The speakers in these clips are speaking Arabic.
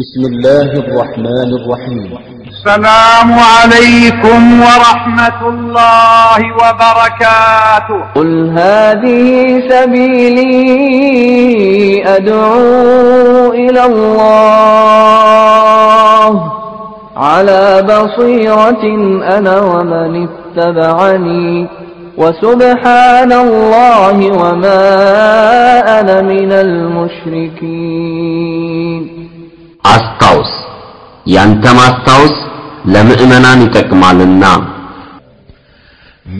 بسم الله الرحمن الرحيم. السلام عليكم ورحمة الله وبركاته. قل هذه سبيلي أدعو إلى الله. على بصيرة أنا ومن اتبعني. وسبحان الله وما أنا من المشركين. አስታውስ ያንተ ማስታወስ ለምእመናን ይጠቅማልና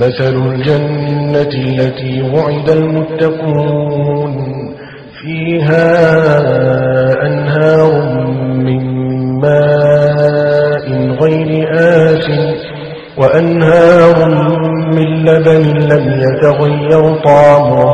مثل الجنة التي وعد المتقون فيها أنهار من ماء غير آس وأنهار من لبن لم يتغير طعمه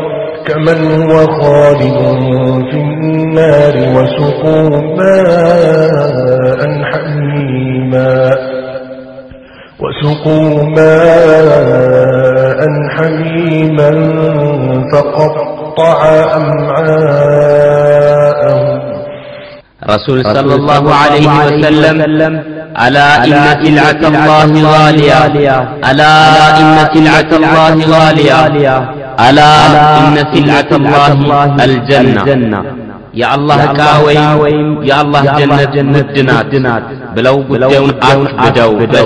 كمن هو خالد في النار وسقوا ماء حميما. وسقوا ماء حميما فقطع أمعاءهم. رسول صلى الله عليه وسلم ألا إن سلعة الله غالية. ألا إن سلعة الله غالية. ألا إن سلعة الله الجنة. يا الله كاوين يا الله جنة. جنة. جنات بلو بلو بلو بلو بلو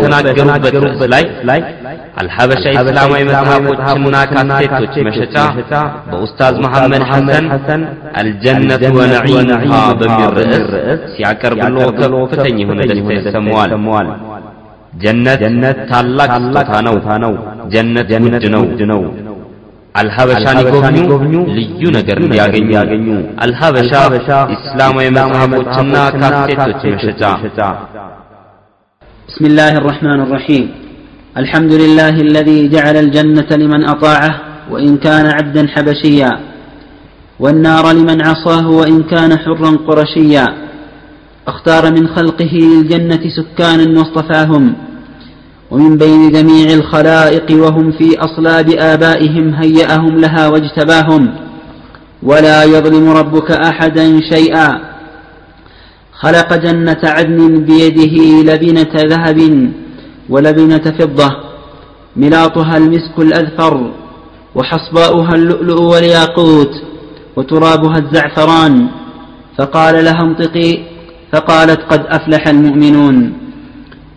بلو بلو الحبشة إسلامي مذهبوችና ካሴቶች بأستاذ محمد حسن. الجنة ونعيم ወነዒምሃ من ርዕስ ሲያቀርብሎ بلوك የሆነ هنا ይሰማዋል። سموال. جنة تالك ستانو جنة جنة جنة አልሀበሻን ይጎብኙ፣ ልዩ ነገር እንዲያገኙ። አልሀበሻ ኢስላማዊ መጽሐፎችና ካሴቶች መሸጫ بسم الله الرحمن الرحيم الحمد لله الذي جعل الجنة لمن أطاعه وإن كان عبدا حبشيا والنار لمن عصاه وإن كان حرا قرشيا اختار من خلقه للجنة سكانا واصطفاهم ومن بين جميع الخلائق وهم في أصلاب آبائهم هيأهم لها واجتباهم. ولا يظلم ربك أحدا شيئا. خلق جنة عدن بيده لبنة ذهب ولبنة فضة. ملاطها المسك الأذفر وحصباؤها اللؤلؤ والياقوت وترابها الزعفران. فقال لها انطقي. فقالت قد أفلح المؤمنون.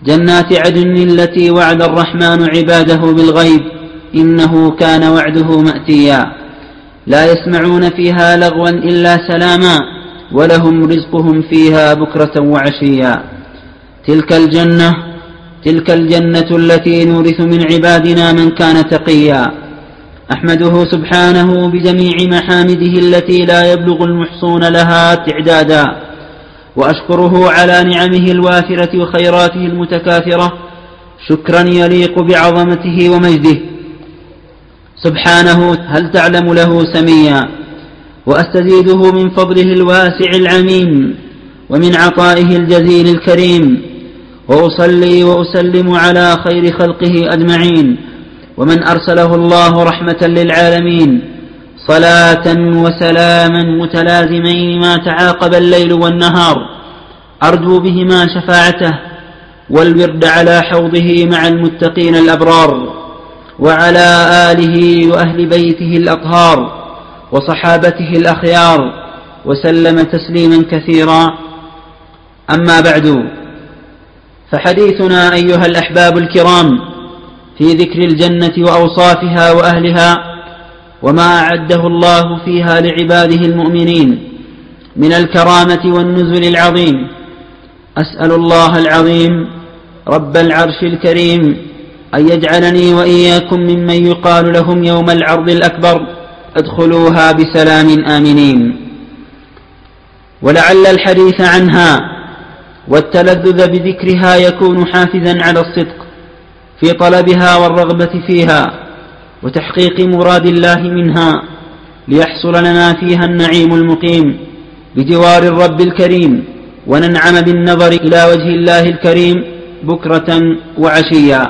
جنات عدن التي وعد الرحمن عباده بالغيب إنه كان وعده مأتيا. لا يسمعون فيها لغوا إلا سلاما ولهم رزقهم فيها بكرة وعشيا. تلك الجنة تلك الجنة التي نورث من عبادنا من كان تقيا. أحمده سبحانه بجميع محامده التي لا يبلغ المحصون لها تعدادا. وأشكره على نعمه الوافرة وخيراته المتكاثرة شكرا يليق بعظمته ومجده. سبحانه هل تعلم له سميا؟ وأستزيده من فضله الواسع العميم ومن عطائه الجزيل الكريم. وأصلي وأسلم على خير خلقه أجمعين ومن أرسله الله رحمة للعالمين. صلاة وسلاما متلازمين ما تعاقب الليل والنهار. أرجو بهما شفاعته والورد على حوضه مع المتقين الأبرار وعلى آله وأهل بيته الأطهار وصحابته الأخيار وسلم تسليما كثيرا. أما بعد فحديثنا أيها الأحباب الكرام في ذكر الجنة وأوصافها وأهلها وما أعده الله فيها لعباده المؤمنين من الكرامة والنزل العظيم. أسأل الله العظيم رب العرش الكريم أن يجعلني وإياكم ممن يقال لهم يوم العرض الأكبر ادخلوها بسلام آمنين. ولعل الحديث عنها والتلذذ بذكرها يكون حافزا على الصدق في طلبها والرغبة فيها وتحقيق مراد الله منها ليحصل لنا فيها النعيم المقيم بجوار الرب الكريم. وننعم بالنظر إلى وجه الله الكريم بكرة وعشيا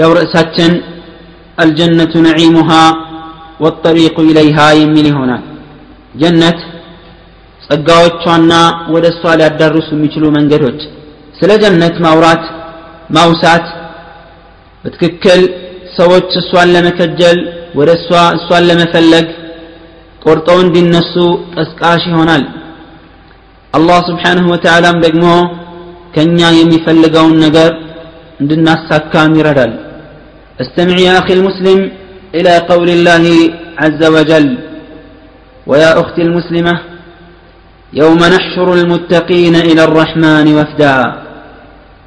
يا رأساتشن الجنة نعيمها والطريق إليها يمين هنا جنة ጸጋዎቿና ወደ እሷ ሊያዳርሱ የሚችሉ መንገዶች ስለ ጀነት ማውራት ማውሳት በትክክል ሰዎች እሷን ለመከጀል ወደ እሷ እሷን ለመፈለግ ቆርጠው እንዲነሱ ቀስቃሽ ይሆናል አላህ ስብሓንሁ ወተዓላም ደግሞ ከእኛ የሚፈልገውን ነገር እንድናሳካም ይረዳል استمع يا أخي المسلم إلى قول الله عز وجل ويا أختي المسلمة يوم نحشر المتقين إلى الرحمن وفدا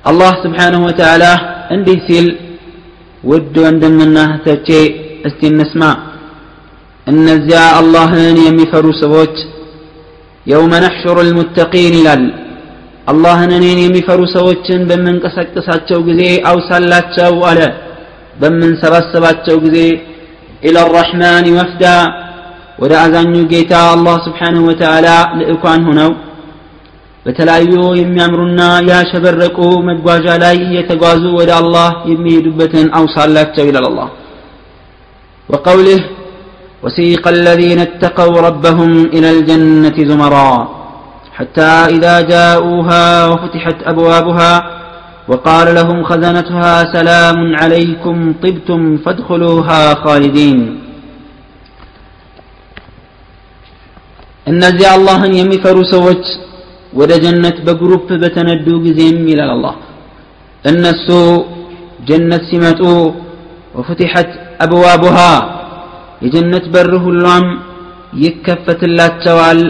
الله سبحانه وتعالى عندي سيل ود عندنا تجي استي نسمع إن زياء الله يمي فروسوت يوم نحشر المتقين لل الله ننين يمي فروسوت بمن قسك قساتشو قزي أو سلاتشو على بمن سبسباتشو قزي إلى الرحمن وفدا ወደ አዛኙ ጌታ አላህ ስብሓንሁ ወተዓላ ልእኳን ሆነው በተለያዩ የሚያምሩና ያሸበረቁ መጓዣ ላይ እየተጓዙ ወደ አላህ የሚሄዱበትን አውሳላቸው ይላል አላህ وقوله وسيق الذين اتقوا ربهم إلى الجنة زمرا حتى إذا جاءوها وفتحت أبوابها وقال لهم خزنتها سلام عليكم طبتم فادخلوها خالدين እነዚያ አላህን የሚፈሩ ሰዎች ወደ ጀነት በግሩፕ በተነዱ ጊዜም ይላል አላህ እነሱ ጀነት ሲመጡ ወፍትሐት አብዋቡሃ يجنة بره اللام يكفت الله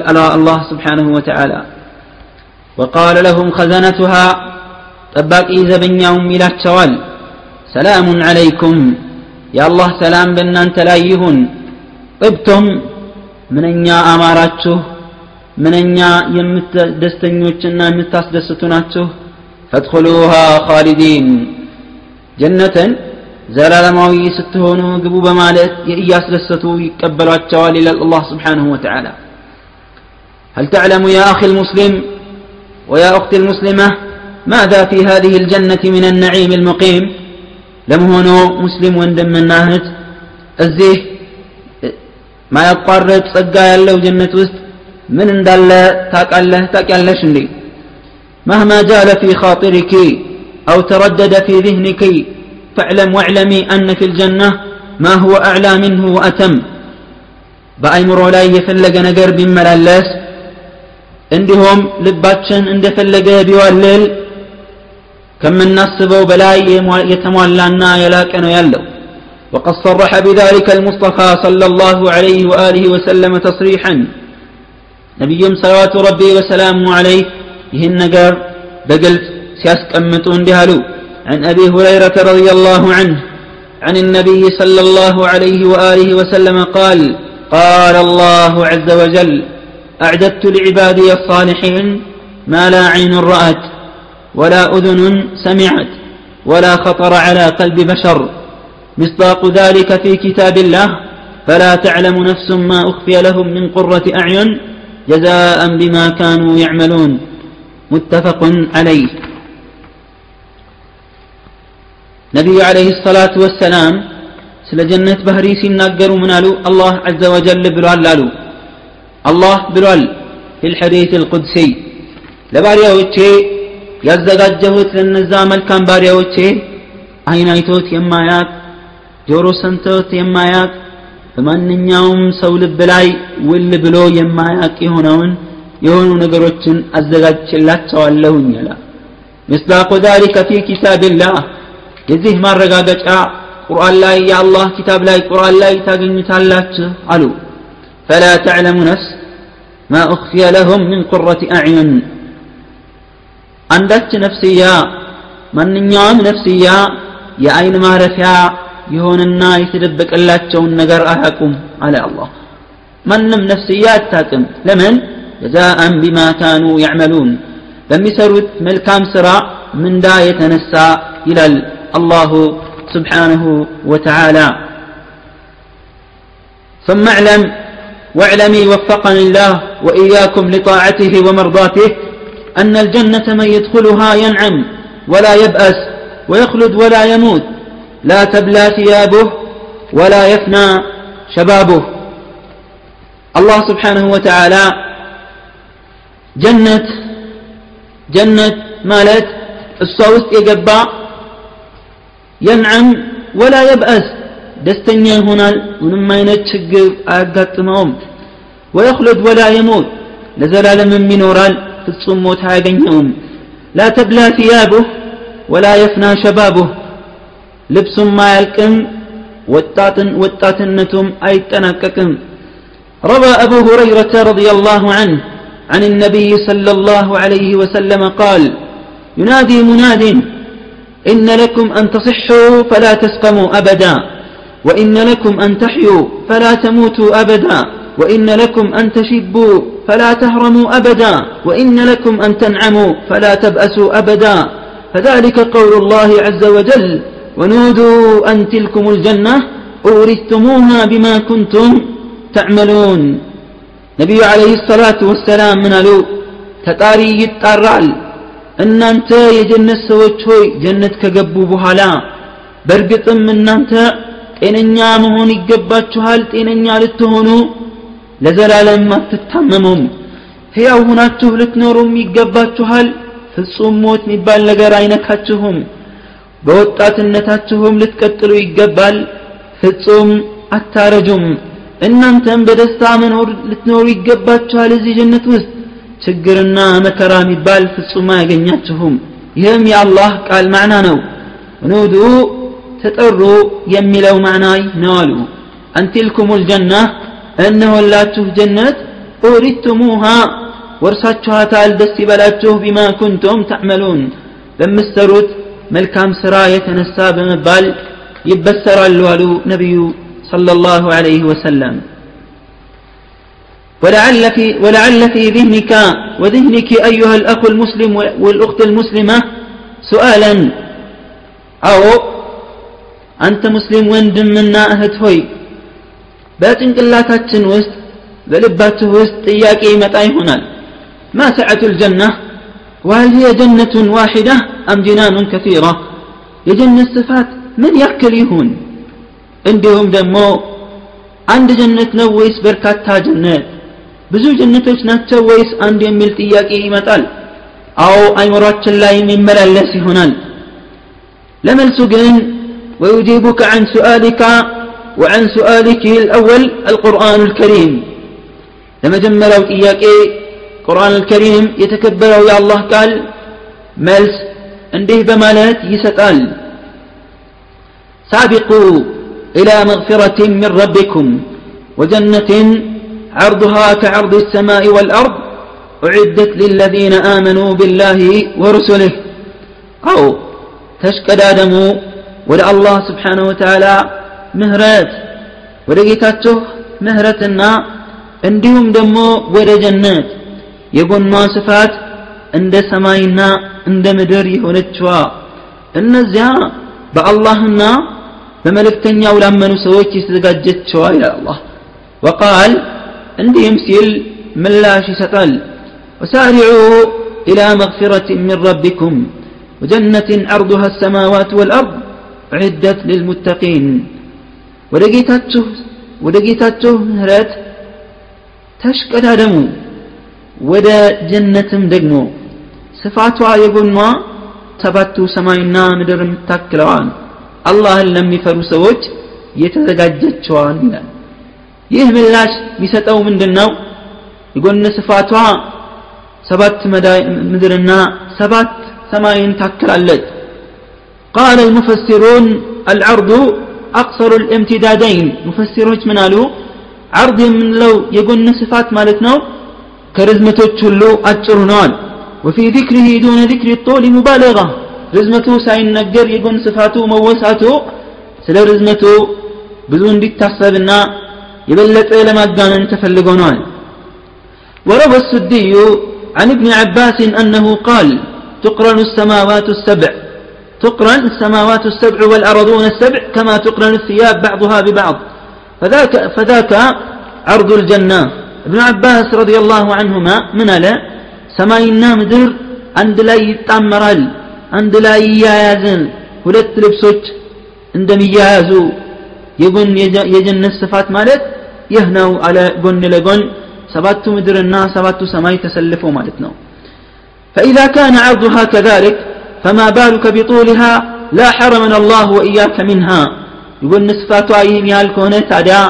على الله سبحانه وتعالى وقال لهم خزنتها طباق إذا بن يوم إلى التوال سلام عليكم يا الله سلام بنا أنت لايهن طبتم من أن يا أماراته من أن يا يمت دستنيوش متاس دستناته فادخلوها خالدين جنة ዘላለማዊ ስትሆኑ ግቡ በማለት እያስደሰቱ ይቀበሏቸዋል ይላል አላህ ስብሓንሁ ወተዓላ هل تعلم يا أخي المسلم ويا أختي المسلمة ماذا في هذه الجنة من النعيم المقيم لم هونو مسلم وندم الناهت الزيه ማያቋርጥ ጸጋ ያለው ጀነት ውስጥ ምን እንዳለ ታቃለህ ታቂያለሽ እንዴ مهما جال في خاطرك أو تردد في ذهنك فاعلم واعلمي أن في الجنة ما هو أعلى منه وأتم በአይምሮ ላይ የፈለገ ነገር ቢመላለስ እንዲሁም ልባችን እንደፈለገ ቢዋልል ከምናስበው በላይ የተሟላና የላቀ ነው ያለው وقد صرح بذلك المصطفى صلى الله عليه وآله وسلم تصريحا نبي صلوات ربي وسلامه عليه يهن نقر بقلت سيسكمتون بهالو عن أبي هريرة رضي الله عنه عن النبي صلى الله عليه وآله وسلم قال قال الله عز وجل أعددت لعبادي الصالحين ما لا عين رأت ولا أذن سمعت ولا خطر على قلب بشر. مصداق ذلك في كتاب الله فلا تعلم نفس ما أخفي لهم من قرة أعين جزاء بما كانوا يعملون. متفق عليه. نبي عليه الصلاة والسلام ስለ ጀነት ባህሪ ሲናገሩ ምን አሉ አላህ አዘ ወጀል ብሏል አሉ አላህ ብሏል ፊ ልሐዲት ልቁድሲ ለባሪያዎቼ ያዘጋጀሁት ለነዛ መልካም ባሪያዎቼ አይን አይቶት የማያቅ ጆሮ ሰምቶት የማያቅ በማንኛውም ሰው ልብ ላይ ውል ብሎ የማያቅ የሆነውን የሆኑ ነገሮችን አዘጋጅላቸዋለሁኝ ይላ ምስዳቁ ذلك في كتاب الله የዚህ ማረጋገጫ ቁርአን ላይ የአላህ ኪታብ ላይ ቁርአን ላይ ታገኙታላችሁ አሉ فلا تعلم نفس ما أخفي لهم من قرة أعين አንዳች ነፍስያ ማንኛውም ነፍስያ የአይን ማረፊያ የሆነና የተደበቀላቸውን ነገር አያውቁም አለ አላህ ማንም ነፍስያ አታቅም ለምን ጀዛአን ቢማ ካኑ ያዕመሉን በሚሰሩት መልካም ስራ ምንዳ የተነሳ ይላል الله سبحانه وتعالى. ثم اعلم واعلمي وفقني الله وإياكم لطاعته ومرضاته أن الجنة من يدخلها ينعم ولا يبأس ويخلد ولا يموت. لا تبلى ثيابه ولا يفنى شبابه. الله سبحانه وتعالى جنة جنة مالت الصوت يقبع ينعم ولا يبأس ደስተኛ ይሆናል ምንም አይነት ችግር አያጋጥመውም ወየኽሉድ ወላ የሞት ለዘላለምም ይኖራል ፍጹም ሞት አያገኘውም ላ ተብላ ثيابه ወላ የፍና ሸባቡህ ልብሱም አያልቅም ወጣትነቱም አይጠናቀቅም روى أبو هريرة رضي الله عنه عن النبي صلى الله عليه وسلم قال ينادي مناد إن لكم أن تصحوا فلا تسقموا أبدا وإن لكم أن تحيوا فلا تموتوا أبدا وإن لكم أن تشبوا فلا تهرموا أبدا وإن لكم أن تنعموا فلا تبأسوا أبدا. فذلك قول الله عز وجل ونودوا أن تلكم الجنة أورثتموها بما كنتم تعملون. نبي عليه الصلاة والسلام من ألو تطاري يتطرال እናንተ የጀነት ሰዎች ሆይ ጀነት ከገቡ በኋላ በእርግጥም እናንተ ጤነኛ መሆን ይገባችኋል ጤነኛ ልትሆኑ ለዘላለም አትታመሙም። ሕያው ሁናችሁ ልትኖሩም ይገባችኋል ፍጹም ሞት የሚባል ነገር አይነካችሁም። በወጣትነታችሁም ልትቀጥሉ ይገባል ፍጹም አታረጁም። እናንተም በደስታ መኖር ልትኖሩ ይገባችኋል እዚህ ጀነት ውስጥ شجرنا مكرامي بال في السماء جنياتهم يم يا الله قال معنا نو نودو تترو يم لو معناي نوالو أن تلكم الجنة أنه لا جنة أريدتموها ورساتشها تال دستي بلاتشوه بما كنتم تعملون لما استرد ملكام سرايا تنسى بمبال يبسر الوالو نبي صلى الله عليه وسلم ولعل في, ولعل في ذهنك وذهنك أيها الأخ المسلم والأخت المسلمة سؤالا أو أنت مسلم وندم منا أهد هوي በጭንቅላታችን ውስጥ በልባችሁ ውስጥ ጥያቄ ይመጣ ይሆናል ما سعة الجنة وهل هي جنة واحدة أم جنان كثيرة የጀነት ስፋት ምን ያክል ይሁን እንዲሁም ደግሞ አንድ ጀነት ነው ወይስ በርካታ ጀነት ብዙ ጀነቶች ናቸው ወይስ አንድ የሚል ጥያቄ ይመጣል አዎ አይምሯችን ላይ የሚመላለስ ይሆናል ለመልሱ ግን ويجيبك عن سؤالك وعن سؤالك الأول القرآن الكريم لما جملوا إياك قرآن الكريم يتكبروا يا الله قال ملس عنده بمالات يسأل سابقوا إلى مغفرة من ربكم وجنة عرضها كعرض السماء والأرض أعدت للذين آمنوا بالله ورسله أو تشكد آدموا ወደ አላህ ስብሓንሁ ወተዓላ ምህረት ወደ ጌታችሁ ምህረትና እንዲሁም ደግሞ ወደ ጀነት የጎኗ ስፋት እንደ ሰማይና እንደ ምድር የሆነችዋ እነዚያ በአላህና በመልእክተኛው ላመኑ ሰዎች የተዘጋጀችዋ ይላል አላህ ወቃል እንዲህም ሲል ምላሽ ይሰጣል ወሳሪዑ إلى مغفرة من ربكم وجنة عرضها السماوات والأرض عدت للمتقين ودقيتاته ودقيتاته مهرات تشكد دمو ودا جنة دقمو سفاتها يقولنا سباتو سماينا مدر متاكلوان الله لم يفروا سوج يتزجاجتشوان ይላል ይህ ምላሽ የሚሰጠው ምንድን ነው የጎን ስፋቷ ሰባት ምድርና ሰባት ሰማይን ታክላለች። قال المفسرون العرض أقصر الامتدادين مفسروች ምን አሉ? عرض የምንለው የጎን ስፋት ማለት ነው ከርዝመቶች ሁሉ አጭሩ ነዋል وفي ذكره دون ذكر الطول مبالغة ርዝመቱ ሳይነገር የጎን ስፋቱ መወሳቱ ስለ ርዝመቱ ብዙ እንዲታሰብና የበለጠ ለማጋነን ተፈልጎ ነዋል وروى السدي عن ابن عباس أنه قال تقرن السماوات السبع تقرن السماوات السبع والأرضون السبع كما تقرن الثياب بعضها ببعض فذاك, فذاك عرض الجنة ابن عباس رضي الله عنهما من ألا سماينا مدر عند لا يتأمرال عند لا ييازن ሁለት ልብሶች እንደሚያያዙ የጎን የጀነት ስፋት ማለት ይህ ነው አለ ጎን ለጎን ሰባቱ ምድርና ሰባቱ ሰማይ ተሰልፈው ማለት ነው فإذا كان عرضها كذلك فما بالك بطولها لا حرمنا الله وإياك منها يقول نسفاتها يهن يالكون تادا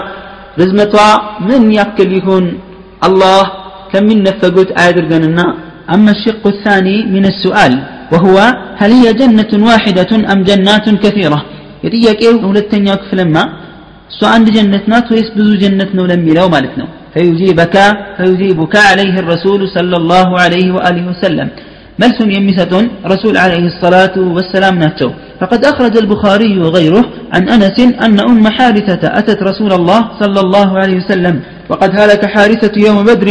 رزمتها من يأكل يكون الله كم من نفقت آيات الجنة أما الشق الثاني من السؤال وهو هل هي جنة واحدة أم جنات كثيرة يتيجي ሁለተኛው ክፍልማ እሷ አንድ ጀነት ናት ወይስ ብዙ ጀነት ነው ለሚለው ማለት ነው فيجيبك فيجيبك عليه الرسول صلى الله عليه وآله وسلم ملس يمسة رسول عليه الصلاة والسلام ناتشو فقد أخرج البخاري وغيره عن أنس أن أم حارثة أتت رسول الله صلى الله عليه وسلم وقد هلك حارثة يوم بدر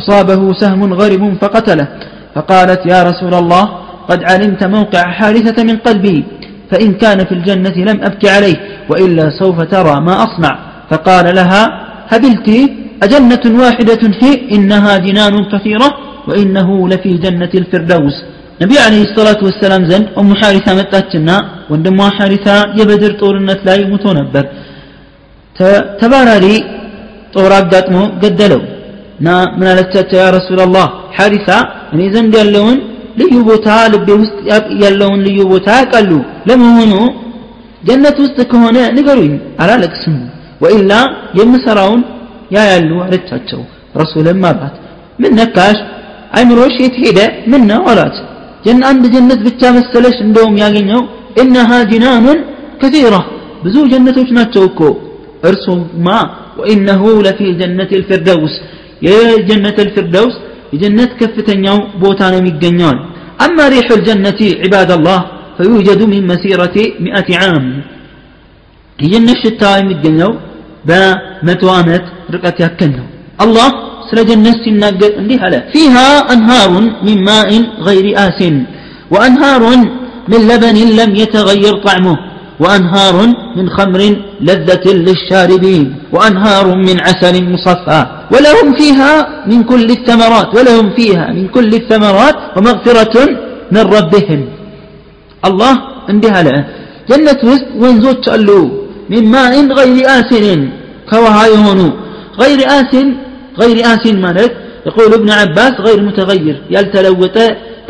أصابه سهم غرب فقتله فقالت يا رسول الله قد علمت موقع حارثة من قلبي فإن كان في الجنة لم أبك عليه وإلا سوف ترى ما أصنع فقال لها هبلتي أجنة واحدة هي إنها جنان كثيرة وإنه لفي جنة الفردوس نبي عليه الصلاة والسلام زن أم حارثة متاتنا وندم حارثة يبدر طورنة لا يموت نبر تباراري طورات قاتمو قدلو نا من الاتاتا يا رسول الله حارثة يعني زن اللون ልዩ ቦታ ልቤ ውስጥ ያለውን ልዩ ቦታ ያውቃሉ ለመሆኑ ጀነት ውስጥ ከሆነ ንገሩኝ አላለቅስም። ወኢላ የምሰራውን ያያሉ አለቻቸው። ረሱልም አሏት ምን ነካሽ? አይምሮሽ የት ሄደ? ምን ነው ጀን አንድ ጀነት ብቻ መሰለሽ እንደውም ያገኘው? ኢነሃ ጂናኑን ከቲራ ብዙ ጀነቶች ናቸው እኮ። እርሱማ ወኢነሁ ለፊ ጀነት ልፊርደውስ የጀነት ልፊርደውስ የጀነት ከፍተኛው ቦታ ነው የሚገኘዋል አማ ሪሑ ልጀነቲ ዒባድ ላህ فيوجد من مسيرة مئة عام. يجنش التايم الدنيا با متوامت رقت يكنه الله سلا جنة سنقر اندي هلا. فيها أنهار من ماء غير آس. وأنهار من لبن لم يتغير طعمه. وأنهار من خمر لذة للشاربين. وأنهار من عسل مصفى. ولهم فيها من كل الثمرات. ولهم فيها من كل الثمرات. ومغفرة من ربهم. الله عندها له جنة وسط وينزوت قالوا من ماء غير آسن. كوها يهونو غير آسن؟ غير آسن مالك. يقول ابن عباس غير متغير. يلتلوت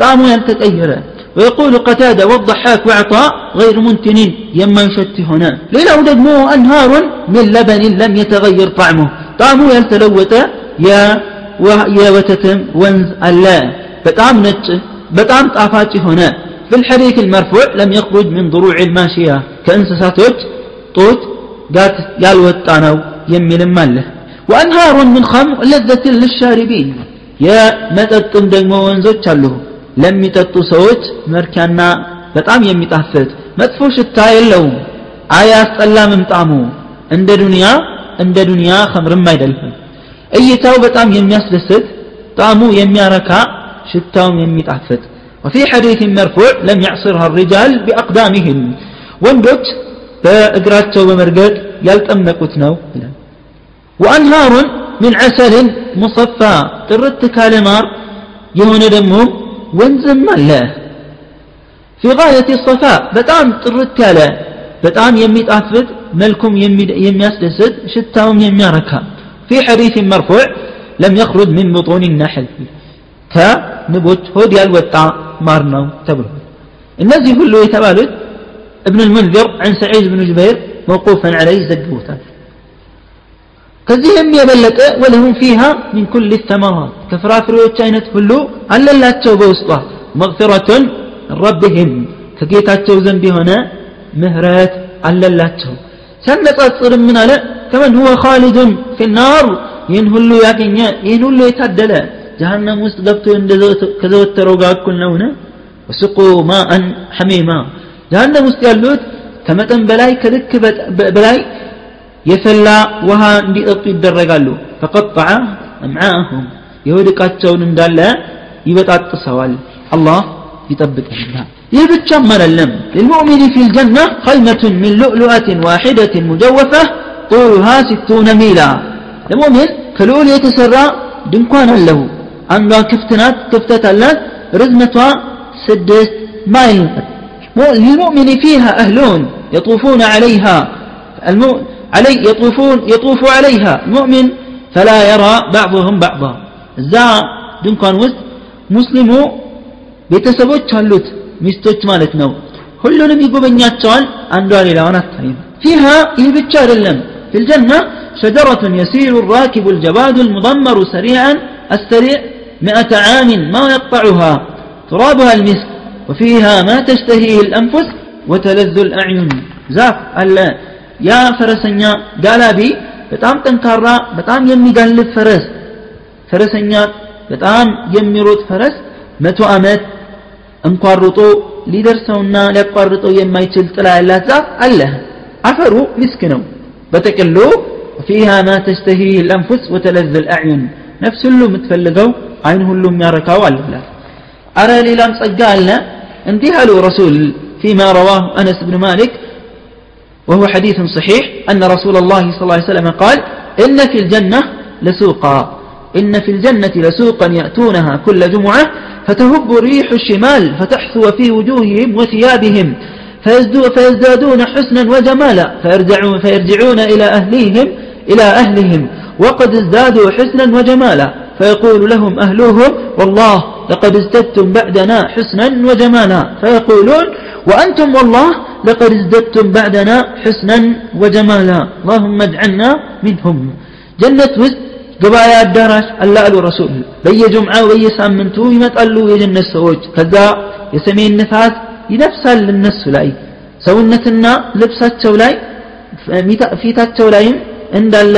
طعمه يلتغير ويقول قتادة والضحاك وعطاء غير منتن. يما يشت هنا. ليلة دقمو أنهار من لبن لم يتغير طعمه. طعمه يلتلوت يا يا وتتم ونز الله بطعم نتش بطعم طافات هنا. في الحريك المرفوع لم يخرج من ضروع الماشية. كأنسساتوت طوت قالت قات قال يمي يمين مالة. وأنهار من خمر لذة للشاربين. يا مدد دمو وانزوج شاله لم يتطو سوت مركانا. بطعم يمي تحفت ما مدفوش التايل لو آيا سألام امتعمو عند دنيا عند دنيا خمر ما يدلف أي تاو بطعم يمي أسلسد طعمو يمي أركا شتاو يمي تحفت وفي حديث مرفوع لم يعصرها الرجال بأقدامهم ወንዶች በእግራቸው በመርገጥ ያልጠመቁት ነው ይላል وأنهار من عسل مصفى ጥርት ካለ ማር የሆነ ደግሞ ወንዝም አለ في غاية الصفاء በጣም ጥርት ያለ በጣም የሚጣፍጥ መልኩም የሚያስደስት ሽታውም የሚያረካ في حديث مرفوع لم يخرج من بطون النحل ከንቦች ሆድ ያልወጣ ማር ነው ተብሎ እነዚህ ሁሉ የተባሉት ابن المنذر عن سعيد بن جبير موقوفا عليه ዘግቦታል ከዚህም የበለጠ ወለሁም ፊሃ ሚን ኩል ተመራት ከፍራፍሬዎች አይነት ሁሉ አለላቸው በውስጧ መግፊረቱን ረብህም ከጌታቸው ዘንድ የሆነ ምህረት አለላቸው ሲያነጻጽር ምን አለ ከመን ሁወ ካሊዱን ፊ ናር ይህን ሁሉ ያገኘ ይህን ሁሉ የታደለ ጀሃነም ውስጥ ገብቶ ከዘወተረው ጋር እኩል ነውን ወስቁ ማአን ሐሚማ ጀሃነም ውስጥ ያሉት ከመጠን በላይ ከልክ በላይ የፈላ ውሃ እንዲጠጡ ይደረጋሉ ፈቀጠዐ አምዓአሁም የሆድ ዕቃቸውን እንዳለ ይበጣጥሰዋል አላህ ይጠብቀናል يبتشم اللم للمؤمن في الجنة خيمة من لؤلؤة واحدة مجوفة طولها ستون ميلا المؤمن كالأول يتسرى دنكوان له عندها كفتنات كفتة اللات رزمتها سدست مايل للمؤمن فيها أهلون يطوفون عليها المو... علي يطوفون يطوف عليها المؤمن فلا يرى بعضهم بعضا زا دنكان وسط مسلمو ቤተሰቦች አሉት ሚስቶች ማለት ነው ሁሉንም ይጎበኛቸዋል አንዷ ሌላዋን አታይም ፊሃ ይህ ብቻ አይደለም في الجنة شجرة يسير الراكب الجواد المضمر سريعا السريع مئة عام ما يقطعها ترابها المسك وفيها ما تشتهيه الأنفس وتلذ الأعين زاف ألا يا فرسنيا قالابي በጣም ጠንካራ በጣም የሚጋልብ ፈረስ ፈረሰኛ በጣም የሚሮጥ ፈረስ መቶ ዓመት እንኳን ሩጦ ሊደርሰውና ሊያቋርጠው የማይችል ጥላ ያላት ዛፍ አለ አፈሩ ምስክ ነው በጥቅሉ فيها ما تشتهيه الأنفس وتلذ الأعين نفس ሁሉ የምትፈልገው አይን ሁሉ የሚያረካው አለ አረ ሌላም ጸጋ አለ እንዲህ አሉ ረሱል فيما رواه أنس بن مالك وهو حديث صحيح أن رسول الله صلى الله عليه وسلم قال إن في الجنة لسوقا إن في الجنة لسوقا يأتونها كل جمعة فتهب ريح الشمال فتحثو في وجوههم وثيابهم فيزدادون حسنا وجمالا فيرجعون, فيرجعون إلى أهليهم إلى أهلهم وقد ازدادوا حسنا وجمالا فيقول لهم أهلوهم والله لقد ازددتم بعدنا حسنا وجمالا فيقولون وأنتم والله لقد ازددتم بعدنا حسنا وجمالا اللهم اجعلنا منهم جنة وزد ገበያ አዳራሽ አለ አሉ ረሱል በየጁምዓው በየሳምንቱ ይመጣሉ የጀነት ሰዎች ከዛ የሰሜን ነፋስ ይነፍሳል እነሱ ላይ ሰውነትና ልብሳቸው ላይ ፊታቸው ላይም እንዳለ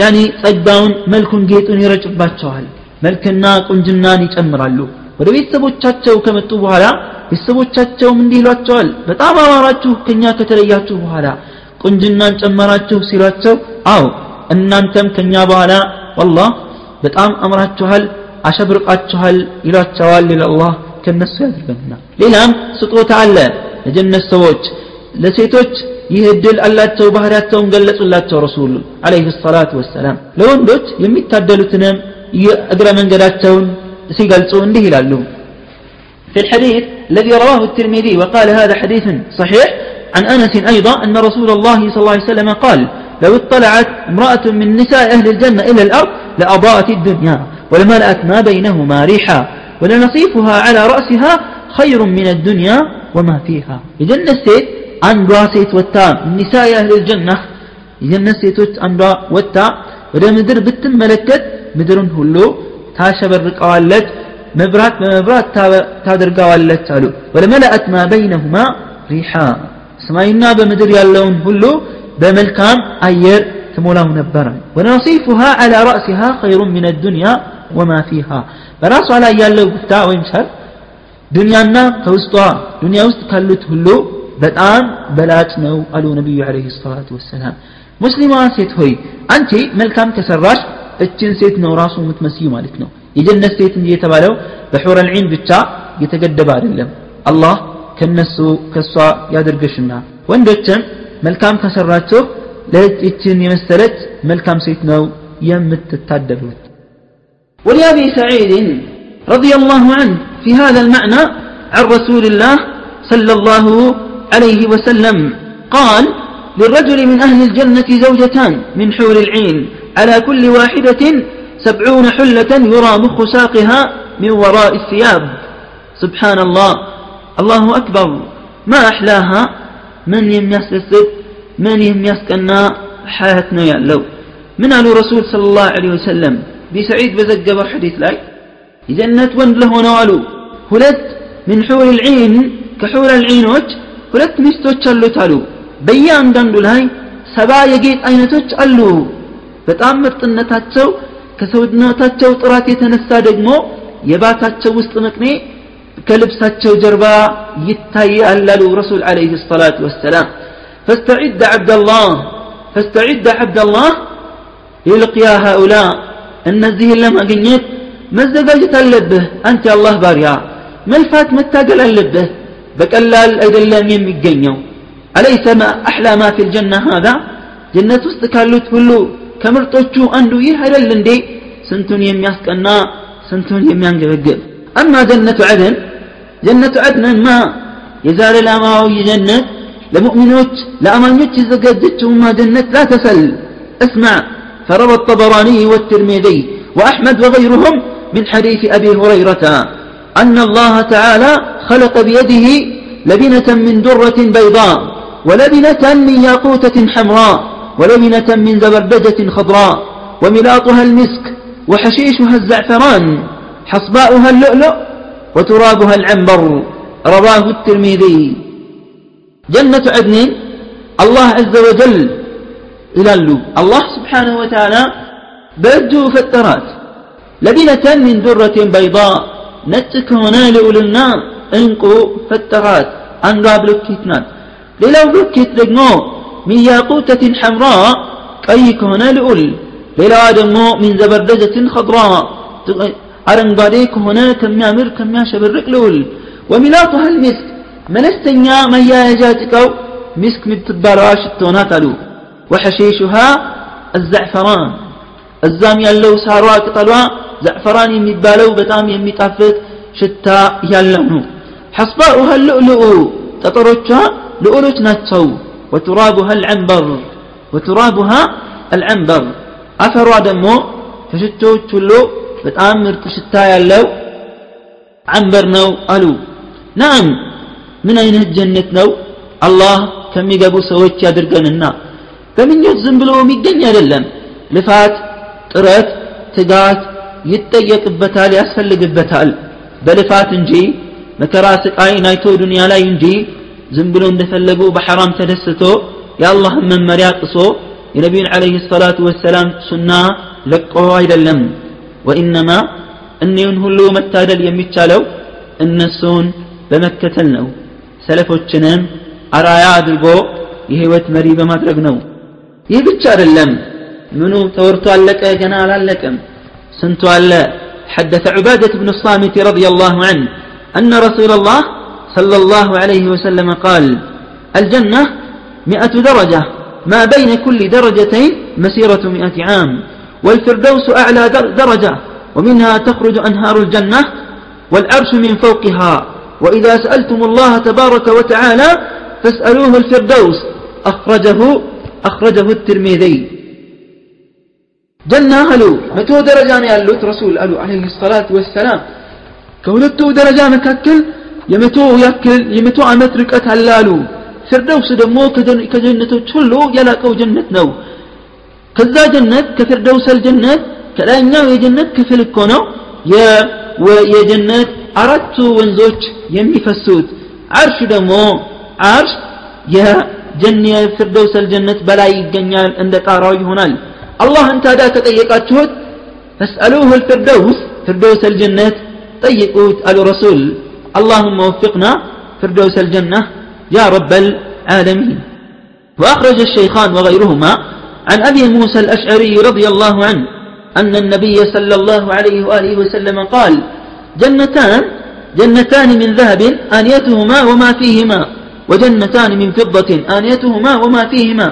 ያኒ ጸጋውን መልኩን ጌጡን ይረጭባቸዋል መልክና ቁንጅናን ይጨምራሉ ወደ ቤተሰቦቻቸው ከመጡ በኋላ ቤተሰቦቻቸውም እንዲህ ይሏቸዋል በጣም አማራችሁ ከኛ ከተለያችሁ በኋላ ቁንጅናን ጨመራችሁ ሲሏቸው አው እናንተም ከኛ በኋላ والله በጣም አምራችኋል አሸብርቃችኋል ይሏቸዋል ይላል አላህ ከነሱ ያድርገንና ሌላም ስጦታ አለ ለጀነት ሰዎች ለሴቶች ይህ እድል አላቸው ባህሪያቸውን ገለጹላቸው ረሱሉ አለይሂ ሰላቱ ወሰላም ለወንዶች የሚታደሉትንም እግረ መንገዳቸውን ሲገልጹ እንዲህ ይላሉ في الحديث الذي رواه الترمذي وقال هذا حديث صحيح عن أنس أيضا أن رسول الله صلى الله عليه وسلم قال لو اطلعت امرأة من نساء أهل الجنة إلى الأرض لأضاءت الدنيا ولملأت ما بينهما ريحا ولنصيفها على رأسها خير من الدنيا وما فيها الجنة السيد عن راسيت وتا من نساء أهل الجنة الجنة السيد عن وتا وده مدر بتم ملكت مدر هلو تاشبرق والت مبرات بمبرات تادرقاوالت قالوا ولملأت ما بينهما ريحا سماينا بمدر يالون هلو بملكام أير تمولاه نبرا ونصيفها على رأسها خير من الدنيا وما فيها براس على يالو بتاع ويمشر دنيانا كوسطا دنيا وسط كالوت هلو በጣም በላጭ ነው አሉ ነቢዩ አለይሂ ሰላቱ ወሰላም ሙስሊማ ሴት ሆይ አንቺ መልካም ከሰራሽ እችን ሴት ነው ራሱ የምትመስዩ ማለት ነው የጀነት ሴት እንጂ የተባለው በሑረ ልዒን ብቻ የተገደበ አይደለም አላህ ከነሱ ከሷ ያደርገሽና ወንዶችም መልካም ከሰራችሁ ለእችን የመሰለች መልካም ሴት ነው የምትታደሉት ولأبي سعيد رضي الله عنه في هذا المعنى عن رسول الله صلى الله عليه وسلم قال للرجل من أهل الجنة زوجتان من الحور العين على كل واحدة سبعون حلة يرى مخ ساقها من وراء الثياب. سبحان الله. الله أكبر. ما أحلاها؟ من يميسسد من يميسكنا حياتنا يالو من قال رسول صلى الله عليه وسلم. بسعيد بزقب حديث لاي. جنة وند له نوالو هلت من حور العين كحور العينوች ሁለት ሚስቶች አሉት አሉ በእያንዳንዱ ላይ ሰባ የጌጥ አይነቶች አሉ በጣም ምርጥነታቸው ከሰውነታቸው ጥራት የተነሳ ደግሞ የባታቸው ውስጥ መቅኔ ከልብሳቸው ጀርባ ይታያል አሉ ረሱል አለይሂ ሰላቱ ወሰላም فاستعد عبد الله فاستعد عبد الله للقيا هؤلاء እነዚህን ለማግኘት መዘጋጀት አለብህ አንተ የአላህ ባሪያ መልፋት መታገል አለብህ بكلال أدلة مين مجنيو أليس ما أحلى ما في الجنة هذا جنة استكالوت كله كمرتوشو أندو يهر اللندي سنتون يميسك أنا سنتون يميان جبجل أما جنة عدن جنة عدن ما يزال لا ماوي جنة لمؤمنوت لأمانيوت إذا ما جنة لا تسل اسمع فروى الطبراني والترمذي وأحمد وغيرهم من حديث أبي هريرة أن الله تعالى خلق بيده لبنة من درة بيضاء ولبنة من ياقوتة حمراء ولبنة من زبردجة خضراء وملاطها المسك وحشيشها الزعفران حصباؤها اللؤلؤ وترابها العنبر. رواه الترمذي. جنة عدن الله عز وجل إلى الله سبحانه وتعالى بأجه فترات. لبنة من درة بيضاء نتك هنا لأولنا انقو فترات أنقى بلوكيتنات ሌላው ብሎኬት ደግሞ ሚን ያቁተትን ሐምራ ቀይ ከሆነ ልዑል ሌላዋ ደግሞ ሚን ዘበርደጀትን ኸድራ አረንጓዴ ከሆነ ከሚያምር ከሚያሸበርቅ ልዑል ወሚላቱሃ ልሚስክ መለስተኛ መያያዣ ጭቃው ሚስክ የምትባለዋ ሽቶ ናት አሉ ወሐሺሹሃ አዛዕፈራን እዛም ያለው ሳሯ ቅጠሏ زعفران يميبالو بتام يميطافت شتا يالله حصباؤها اللؤلؤ هل لؤلؤ تطرچا وترابها العنبر. وترابها العنبر. أثروا دمو تشتو تشلو بتامر تشتا يالله عنبر نو قالوا نعم من أين الجنة نو؟ الله كم يقبو سويت يا درقننا فمن يتزن بلو ميقن يا للم لفات ترت تقات ይጠየቅበታል ያስፈልግበታል። በልፋት እንጂ መከራ ስቃይን አይቶ ዱንያ ላይ እንጂ ዝም ብሎ እንደፈለጉ በሐራም ተደስቶ የአላህን መመሪያ ጥሶ የነቢዩን ዓለይሂ ሰላቱ ወሰላም ሱና ለቆ አይደለም። ወኢነማ እኒውን ሁሉ መታደል የሚቻለው እነሱን በመከተል ነው። ሰለፎችንም አራያ አድርጎ የህይወት መሪ በማድረግ ነው። ይህ ብቻ አይደለም። ምኑ ተወርቶ አለቀ ገና አላለቀም سنت حدث عبادة بن الصامت رضي الله عنه أن رسول الله صلى الله عليه وسلم قال الجنة مئة درجة ما بين كل درجتين مسيرة مئة عام والفردوس أعلى درجة ومنها تخرج أنهار الجنة والأرش من فوقها. وإذا سألتم الله تبارك وتعالى فاسألوه الفردوس أخرجه أخرجه الترمذي. ጀና አሉ መቶ ደረጃ ነው ያሉት ረሱል አሉ አለይሂ ሰላት ወሰላም። ከሁለቱ ደረጃ መካከል የመቶ ያክል የመቶ ዓመት ርቀት አለ አሉ። ፊርደውስ ደግሞ ከጀነቶች ሁሉ የላቀው ጀነት ነው። ከዛ ጀነት ከፊርደውሰል ጀነት ከላይኛው የጀነት ክፍል እኮ ነው የጀነት አራቱ ወንዞች የሚፈሱት። አርሽ ደግሞ አርሽ የጀን የፊርደውሰል ጀነት በላይ ይገኛል እንደ ጣራው ይሆናል። አላህን ታዲያ ከጠየቃችሁት ፈስአሉሁ ልፍርደውስ ፍርደውሰል ጀነት ጠይቁት አሉ ረሱል اللهم وفقنا فردوس الجنة يا رب العالمين وأخرج الشيخان وغيرهما عن أبي موسى الأشعري رضي الله عنه أن النبي صلى الله عليه وآله وسلم قال جنتان جنتان من ذهب آنيتهما وما فيهما وجنتان من فضة آنيتهما وما فيهما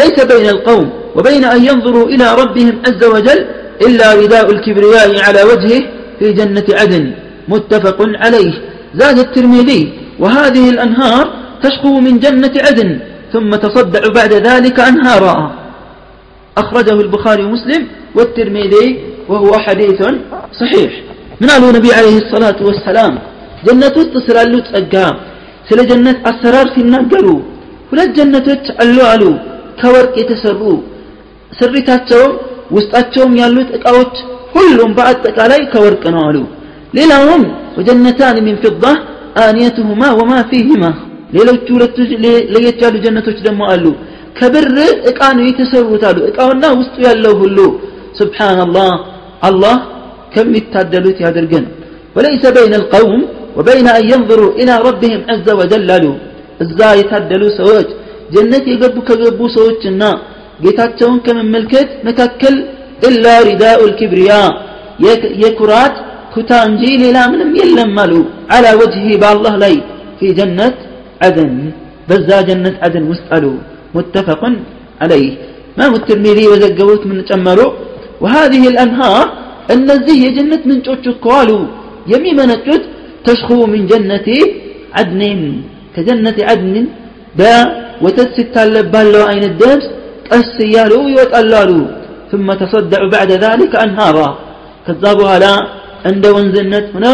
ليس بين القوم وبين أن ينظروا إلى ربهم عز وجل إلا رداء الكبرياء على وجهه في جنة عدن متفق عليه زاد الترمذي وهذه الأنهار تشقو من جنة عدن ثم تصدع بعد ذلك أنهارا أخرجه البخاري ومسلم والترمذي وهو حديث صحيح من قالوا النبي عليه الصلاة والسلام جنة تسلالو تسقى سل جنة أسرار في النقلو ሁለት ጀነቶች አሉ አሉ ከወርቅ የተሰሩ ስሪታቸውም ውስጣቸውም ያሉት እቃዎች ሁሉም በአጠቃላይ ከወርቅ ነው አሉ ሌላውም ወጀነታን ሚን ፊዳ አንየትሁማ ወማ ፊህማ ሌሎቹ ሁለቱ ለየት ያሉ ጀነቶች ደግሞ አሉ ከብር እቃ ነው የተሰሩት አሉ እቃውና ውስጡ ያለው ሁሉ ስብሓንላህ አላህ ከሚታደሉት ያድርገን وليس بين القوم وبين أن ينظروا إلى ربهم عز وجل له እዛ የታደሉ ሰዎች ጀነት የገቡ ከገቡ ሰዎችና ጌታቸውን ከመመልከት መካከል ኢላ ሪዳኡ ልኪብሪያ የኩራት ኩታ እንጂ ሌላ ምንም የለም አሉ አላ ወጅሂ በአላህ ላይ في جنة عدن بزا جنة عدن وسألوا متفق عليه ما الترمذي وزقوت من تأمروا وهذه الأنهار النزيه جنة من قالوا يمي من تشخو من جنة عدن كجنة عدن دا وتست اللبالو أين الدرس السيالو يوتألالو ثم تصدع بعد ذلك أنهارا. كذابها لا عند وانزنت هنا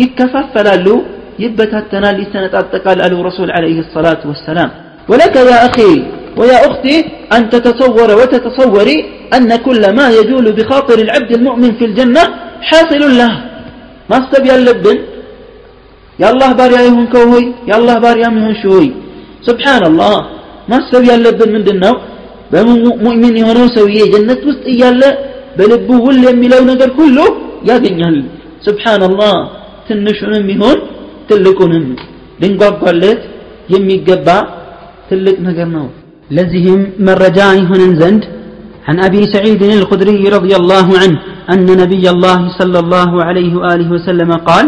يكففلالو يبتتنا لسنة أتقال ألو رسول عليه الصلاة والسلام. ولك يا أخي ويا أختي أن تتصور وتتصوري أن كل ما يجول بخاطر العبد المؤمن في الجنة حاصل له. ما استبيا اللبن؟ يا الله باريا يهون كوهي يا الله باريا يهون شوي. سبحان الله ما استبيا اللبن من دنو؟ بمؤمن يهونو سوية جنة وسط إيالا بلبو ول يميلو نقر كله؟ يا جنيال سبحان الله. تنشون يهون تلقونن لنقاقالت يمي قبا تلق نقر نو لزهم من رجاء هنا زند. عن أبي سعيد الخدري رضي الله عنه أن نبي الله صلى الله عليه وآله وسلم قال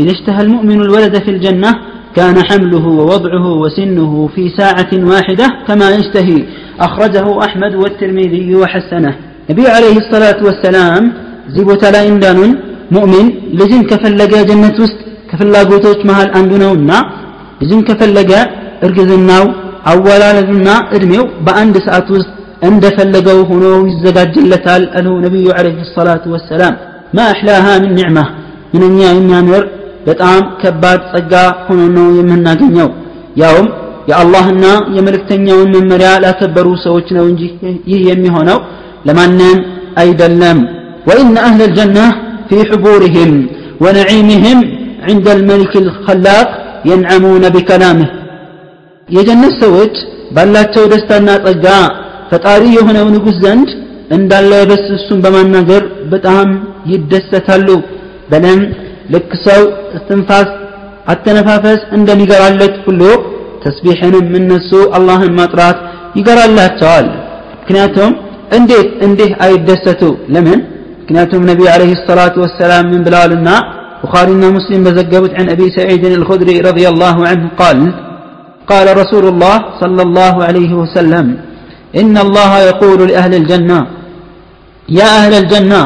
إذا اشتهى المؤمن الولد في الجنة كان حمله ووضعه وسنه في ساعة واحدة كما يشتهي. أخرجه أحمد والترمذي وحسنه. نبي عليه الصلاة والسلام زبوت لا إندان مؤمن لزن كفلقا جنة وست كفلقا قوتوت مهال أندنا ونا لزن كفلقا ارقزنا أولا لزنا إرميو بأند ساعت وست عند فلقوا هنا وزقا جلة نبي عليه الصلاة والسلام. ما أحلاها من نعمة. من أن يامر በጣም ከባድ ጸጋ ሆኖ ነው የምናገኘው ያውም የአላህና የመልእክተኛውን መመሪያ ላከበሩ ሰዎች ነው እንጂ ይህ የሚሆነው ለማንም አይደለም ወኢነ አህለ ልጀና ፊ ሕቡርህም ونعيمهم عند الملك الخلاق ينعمون بكلامه የጀነት ሰዎች ባላቸው ደስታና ጸጋ ፈጣሪ የሆነው ንጉሥ ዘንድ እንዳለ በስ እሱን በማናገር በጣም ይደሰታሉ በለም ልክ ሰው እስትንፋስ አተነፋፈስ እንደሚገራለት ሁሉ ተስቢሕንም እነሱ አላህን ማጥራት ይገራላቸዋል ምክንያቱም እንዴት እንዲህ አይደሰቱ ለምን ምክንያቱም ነቢዩ ዓለይሂ ሰላቱ ወሰላም ምን ብለዋልና ቡኻሪና ሙስሊም በዘገቡት عن أبي سعيد الخدري رضي الله عنه قال قال رسول الله صلى الله عليه وسلم إن الله يقول لأهل الجنة يا أهل الجنة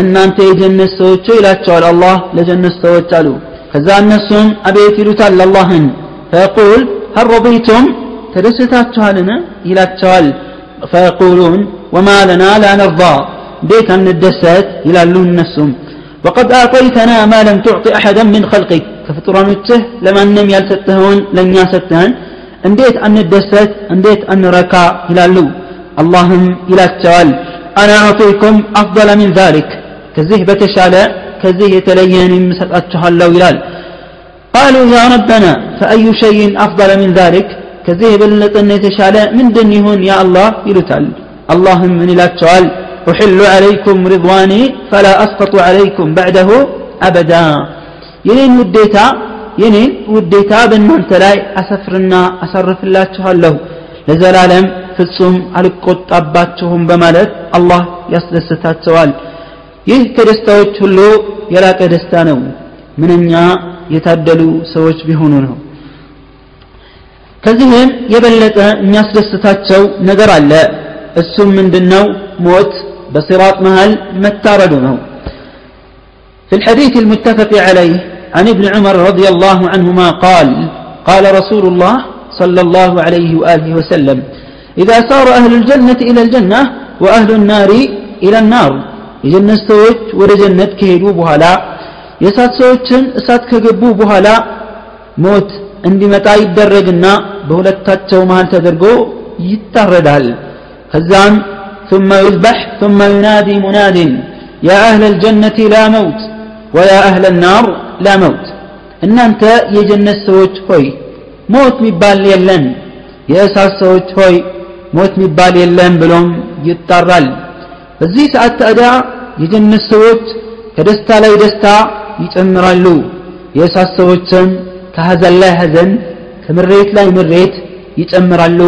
እናንተ የጀነት ሰዎች ይላቸዋል አላህ ለጀነት ሰዎች አሉ። ከዛ እነሱም አቤት ይሉታል አላህን? فيقول هل رضيتم ተደስታችኋልን? ይላቸዋል። فيقولون وما لنا لا نرضى بيت من الدسات إلى اللون نفسهم وقد أعطيتنا ما لم تعطي أحدا من خلقك كفترانته لما نم يلتتهون لن يالستهن انديت أن الدسات انديت أن ركا إلى اللو اللهم إلى التوال أنا أعطيكم أفضل من ذلك ከዚህ كزيه ከዚህ የተለየን የምሰጣችኋለሁ ይላል። قالوا يا ربنا فأي شيء أفضل من ذلك كزيه بلنطن يتشال من دنيهن يا الله يلتال اللهم من لا تشال أحل عليكم رضواني فلا أسقط عليكم بعده أبدا ينين وديتا ينين وديتا بنان تلاي أسفرنا أسرف الله تشهله لزلالم أباتهم አልቆጣባችሁም الله አላህ ያስደስታቸዋል። ይህ ከደስታዎች ሁሉ የላቀ ደስታ ነው ምንኛ የታደሉ ሰዎች ቢሆኑ ነው ከዚህም የበለጠ የሚያስደስታቸው ነገር አለ እሱም ምንድነው ሞት በሲራጥ መሃል መታረዱ ነው في الحديث المتفق عليه عن ابن عمر رضي الله عنهما قال قال رسول الله صلى الله عليه وآله وسلم إذا سار أهل الجنة إلى الجنة وأهل النار إلى النار የጀነት ሰዎች ወደ ጀነት ከሄዱ በኋላ የእሳት ሰዎችን እሳት ከገቡ በኋላ ሞት እንዲመጣ ይደረግና በሁለታቸው መሃል ተደርጎ ይታረዳል ከዛም ثم يذبح ثم ينادي مناد يا أهل الجنة لا موت ويا أهل النار لا موت እናንተ የጀነት ሰዎች ሆይ ሞት ሚባል የለን የእሳት ሰዎች ሆይ ሞት ሚባል የለም ብሎም ይጣራል በዚህ ሰዓት ታዲያ የጀነት ሰዎች ከደስታ ላይ ደስታ ይጨምራሉ የእሳት ሰዎችም ከሐዘን ላይ ሐዘን ከምሬት ላይ ምሬት ይጨምራሉ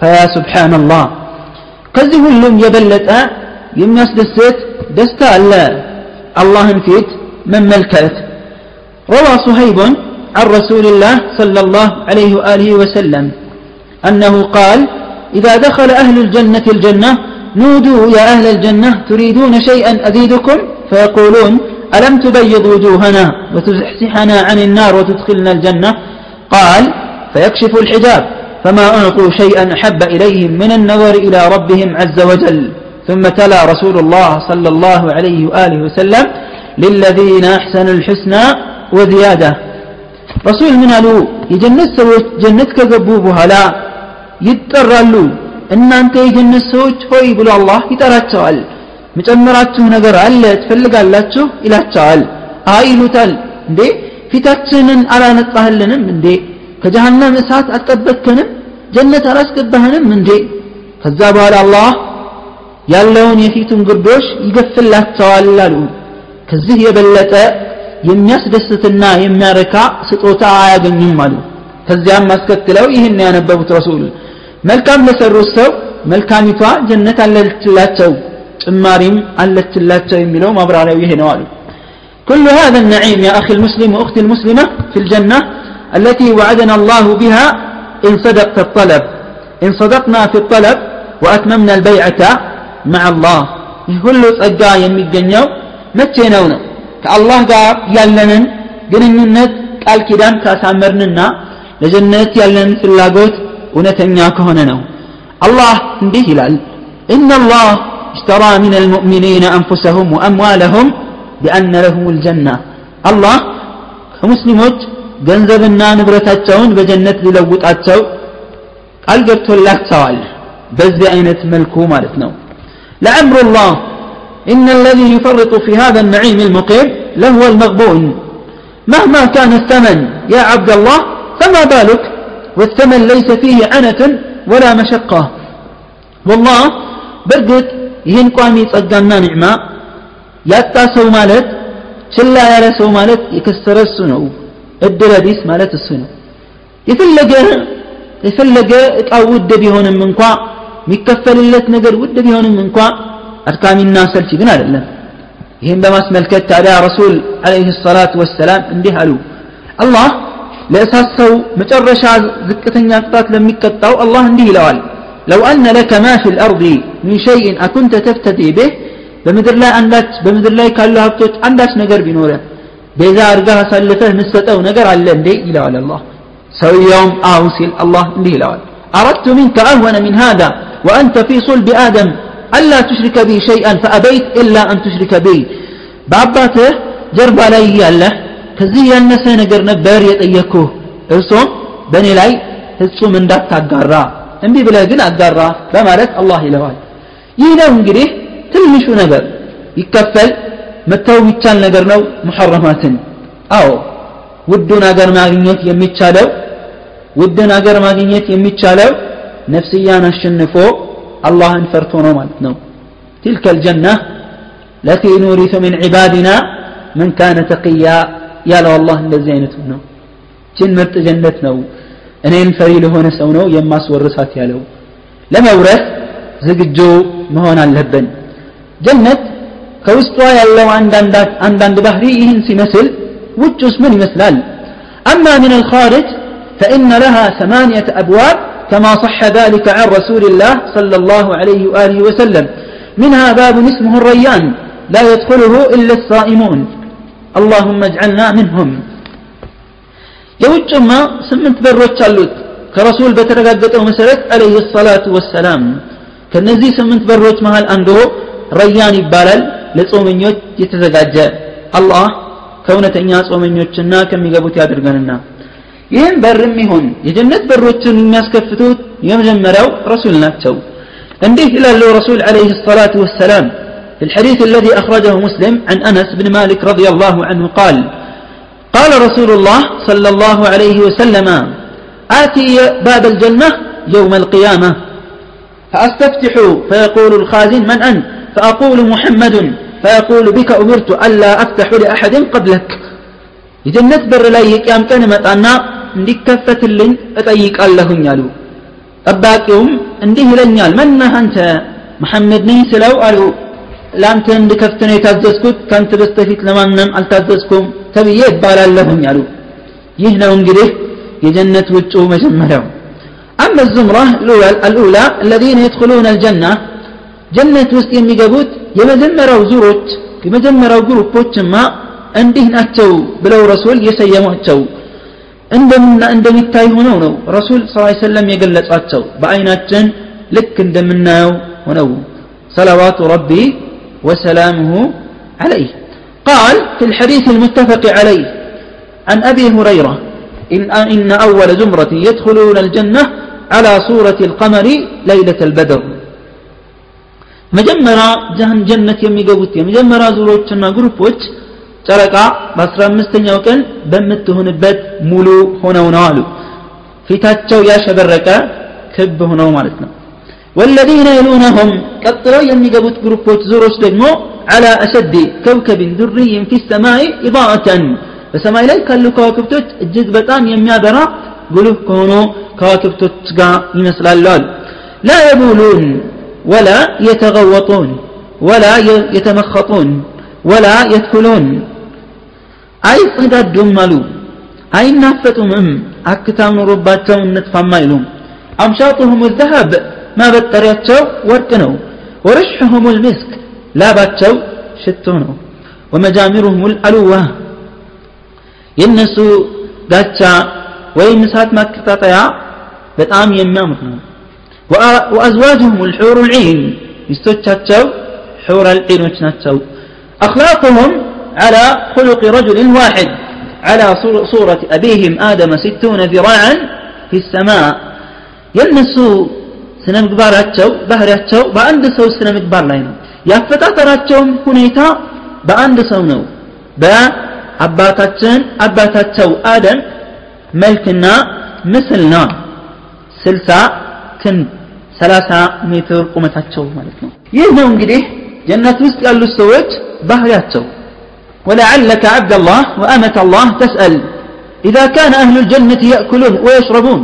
ፈያ ሱብሓነላህ ከዚህ ሁሉም የበለጠ የሚያስደስት ደስታ አለ አላህን ፊት መመልከት روى صهيب عن رسول الله صلى الله عليه وآله وسلم أنه قال إذا دخل أهل الجنة الجنة نودوا يا أهل الجنة تريدون شيئا أزيدكم؟ فيقولون ألم تبيض وجوهنا وتزحزحنا عن النار وتدخلنا الجنة؟ قال فيكشف الحجاب فما أعطوا شيئا أحب إليهم من النظر إلى ربهم عز وجل. ثم تلا رسول الله صلى الله عليه وآله وسلم للذين أحسنوا الحسنى وزيادة. رسول من قالوا يجنس سوت جنت كذبوبها لا يترالوا እናንተ የጀነት ሰዎች ሆይ ብሎ አላህ ይጠራቸዋል። መጨመራችሁ ነገር አለ ትፈልጋላችሁ? ይላቸዋል። አይ ይሉታል። እንዴ? ፊታችንን አላነጻህልንም እንዴ? ከጀሃነም እሳት አልጠበቅከንም? ጀነት አላስገባህንም እንዴ? ከዛ በኋላ አላህ ያለውን የፊቱን ግርዶሽ ይገፍላቸዋል አሉ። ከዚህ የበለጠ የሚያስደስትና የሚያረካ ስጦታ አያገኙም አሉ። ከዚያም አስከትለው ይህን ያነበቡት ረሱል መልካም ለሰሩት ሰው መልካሚቷ ጀነት አለችላቸው ጭማሪም አለችላቸው የሚለው ማብራሪያው ይሄ ነው አሉ كل هذا النعيم يا أخي المسلم وأختي المسلمة في الجنة التي وعدنا الله بها إن صدقت الطلب إن صدقنا في الطلب وأتممنا البيعة مع الله كل ጸጋ የሚገኘው መቼ ነው ነው ከአላህ ጋር ያለንን ግንኙነት ቃል ኪዳን ካሳመርንና ለጀነት ያለንን ፍላጎት እውነተኛ ከሆነ ነው አላህ እንዲህ ይላል إن الله اشترى من المؤمنين أنفسهم وأموالهم بأن لهم الجنة الله ከሙስሊሞች ገንዘብና ንብረታቸውን በጀነት ሊለውጣቸው ቃል ገብቶላቸዋል በዚህ አይነት መልኩ ማለት ነው لعمر الله إن الذي يفرط في هذا النعيم المقيم لهو المغبون مهما كان الثمن يا عبد الله فما بالك والثمن ليس فيه عنة ولا مشقة والله برقت ይህን ቋሚ ጸጋና ኒዕማ ያጣ ሰው ማለት ችላ ያለ ሰው ማለት የከሰረ እሱ ነው እድለ ቢስ ማለት እሱ ነው የፈለገ የፈለገ እቃ ውድ ቢሆንም እንኳ የሚከፈልለት ነገር ውድ ቢሆንም እንኳ አድካሚና ሰልቺ ግን አይደለም ይህን በማስመልከት ታዲያ ረሱል አለይህ ሰላቱ ወሰላም እንዲህ አሉ አላህ ለእሳት ሰው መጨረሻ ዝቅተኛ ቅጣት ለሚቀጣው አላህ እንዲህ ይለዋል لو أن لك ما في الأرض من شيء أكنت تفتدي به በምድር ላይ አንዳች በምድር ላይ ካሉ ሀብቶች አንዳች ነገር ቢኖረ ቤዛ አድርገህ አሳልፈህ ምሰጠው ነገር አለ እንዴ ይለዋል አላህ ሰውየውም አው ሲል አላህ እንዲህ ይለዋል أردت منك أهون من هذا وأنت في صلب آدم ألا تشرك بي شيئا فأبيت إلا أن تشرك بي بأباته جرب علي ያለህ ከዚህ ያነሰ ነገር ነበር የጠየኩህ እርሶም በእኔ ላይ ፍጹም እንዳታጋራ እምቢ ብለህ ግን አጋራ በማለት አላህ ይለዋል ይህ ነው እንግዲህ ትንሹ ነገር ይከፈል መተው የሚቻል ነገር ነው ሙሐረማትን አዎ ውዱን አገር ማግኘት የሚቻለው ውድን አገር ማግኘት የሚቻለው ነፍስያን አሸንፎ አላህን ፈርቶ ነው ማለት ነው تلك الجنة التي نورث من عبادنا من كان تقيا يا لو الله እንደዚህ አይነቱ ነው ችን ምርጥ ጀነት ነው እኔን ፈሪ ለሆነ ሰው ነው የማስወርሳት ያለው ለመውረስ ዝግጁ መሆን አለብን ጀነት ከውስጧ ያለው አንዳንድ ባህሪ ይህን ሲመስል ውጭውስ ምን ይመስላል أما من الخارج فإن لها ثمانية أبواب كما صح ذلك عن رسول الله صلى الله عليه وآله وسلم منها باب اسمه الريان لا يدخله إلا الصائمون አላሁመ እጅዐልና ምንሁም የውጭማ ስምንት በሮች አሉት። ከረሱል በተረጋገጠው መሰረት አለይህ ሰላቱ ወሰላም። ከነዚህ ስምንት በሮች መሃል አንዱ ረያን ይባላል። ለጾመኞች የተዘጋጀ አላህ ከእውነተኛ ጾመኞችና ከሚገቡት ያድርገንና ይህም በርም ይሆን የጀነት በሮችን የሚያስከፍቱት የመጀመሪያው ረሱል ናቸው። እንዴት ይላለው ረሱል አለይህ ሰላቱ ወሰላም። في الحديث الذي أخرجه مسلم عن أنس بن مالك رضي الله عنه قال قال رسول الله صلى الله عليه وسلم آتي باب الجنة يوم القيامة فأستفتح فيقول الخازن من أنت فأقول محمد فيقول بك أمرت ألا أفتح لأحد قبلك የጀነት በር ላይ የቅያም ቀን እመጣና እንዲከፈትልኝ እጠይቃለሁኝ አሉ ጠባቂውም እንዲህ ይለኛል መነህ አንተ መሐመድ ነኝ ስለው አሉ ለአንተ እንድከፍት ነው የታዘዝኩት ከአንተ በስተፊት ለማንም አልታዘዝኩም ተብዬ ይባላለሁኝ አሉ ይህ ነው እንግዲህ የጀነት ውጩ መጀመሪያው أما الزمرة الأولى, الأولى الذين يدخلون الجنة جنة وسط يميقبوت يمجمروا زوروت يمجمروا جروبوت ما እንዲህ ናቸው ብለው ረሱል የሰየሟቸው እንደምና እንደሚታይ ሆነው ነው ረሱል ስ ሰለም የገለጿቸው በአይናችን ልክ እንደምናየው ሆነው صلوات ربي وسلامه عليه قال في الحديث المتفق عليه عن أبي هريرة إن, إن أول زمرة يدخلون الجنة على صورة القمر ليلة البدر مجمرة جهن جنة يمي قبوت مجمرة زوروتنا جروبوت ጨረቃ በአስራ አምስተኛው ቀን በምትሆንበት ሙሉ ሆነው ነው አሉ ፊታቸው ያሸበረቀ ክብ ሆነው ማለት ነው والذين يلونهم ቀጥለው የሚገቡት ግሩፖች ዙሮች ደግሞ على أشد كوكب دري في السماء إضاءة በሰማይ ላይ ካሉ ከዋክብቶች እጅግ በጣም የሚያበራ ጉልህ ከሆኑ ከዋክብቶች ጋር ይመስላሉ አሉ لا يبولون ولا يتغوطون ولا يتمخطون ولا يدخلون አይጸዳዱም አሉ አይናፈጡምም አክታም ኖሮባቸው እንጥፋም አይሉም አምሻጡሁም ዘሀብ ማበጠሪያቸው ወርቅ ነው ወረሽሑም ልምስክ ላባቸው ሽቶ ነው ወመጃሚሩሁም ልአልዋ የእነሱ ጋቻ ወይም እሳት ማቀጣጠያ በጣም የሚያምር ነው ወአዝዋጅሁም ልሑሩ ልዒን ሚስቶቻቸው ሑር ልዒኖች ናቸው أخلاقهم على خلق رجل واحد على صورة أبيهم آدم ستون ذراعا في السماء ينسو سنة مقباراتشو بهراتشو بأند سو سنة مقبار لاينو ያፈጣጠራቸውም ሁኔታ በአንድ ሰው ነው በአባታችን አባታቸው አደም መልክና ምስል ነው ስልሳ ክንድ ሰላሳ ሜትር ቁመታቸው ማለት ነው ይህ ነው እንግዲህ ጀነት ውስጥ ያሉት ሰዎች ባህሪያቸው ولعلك عبد الله وأمة الله تسأل إذا كان أهل الجنة يأكلون ويشربون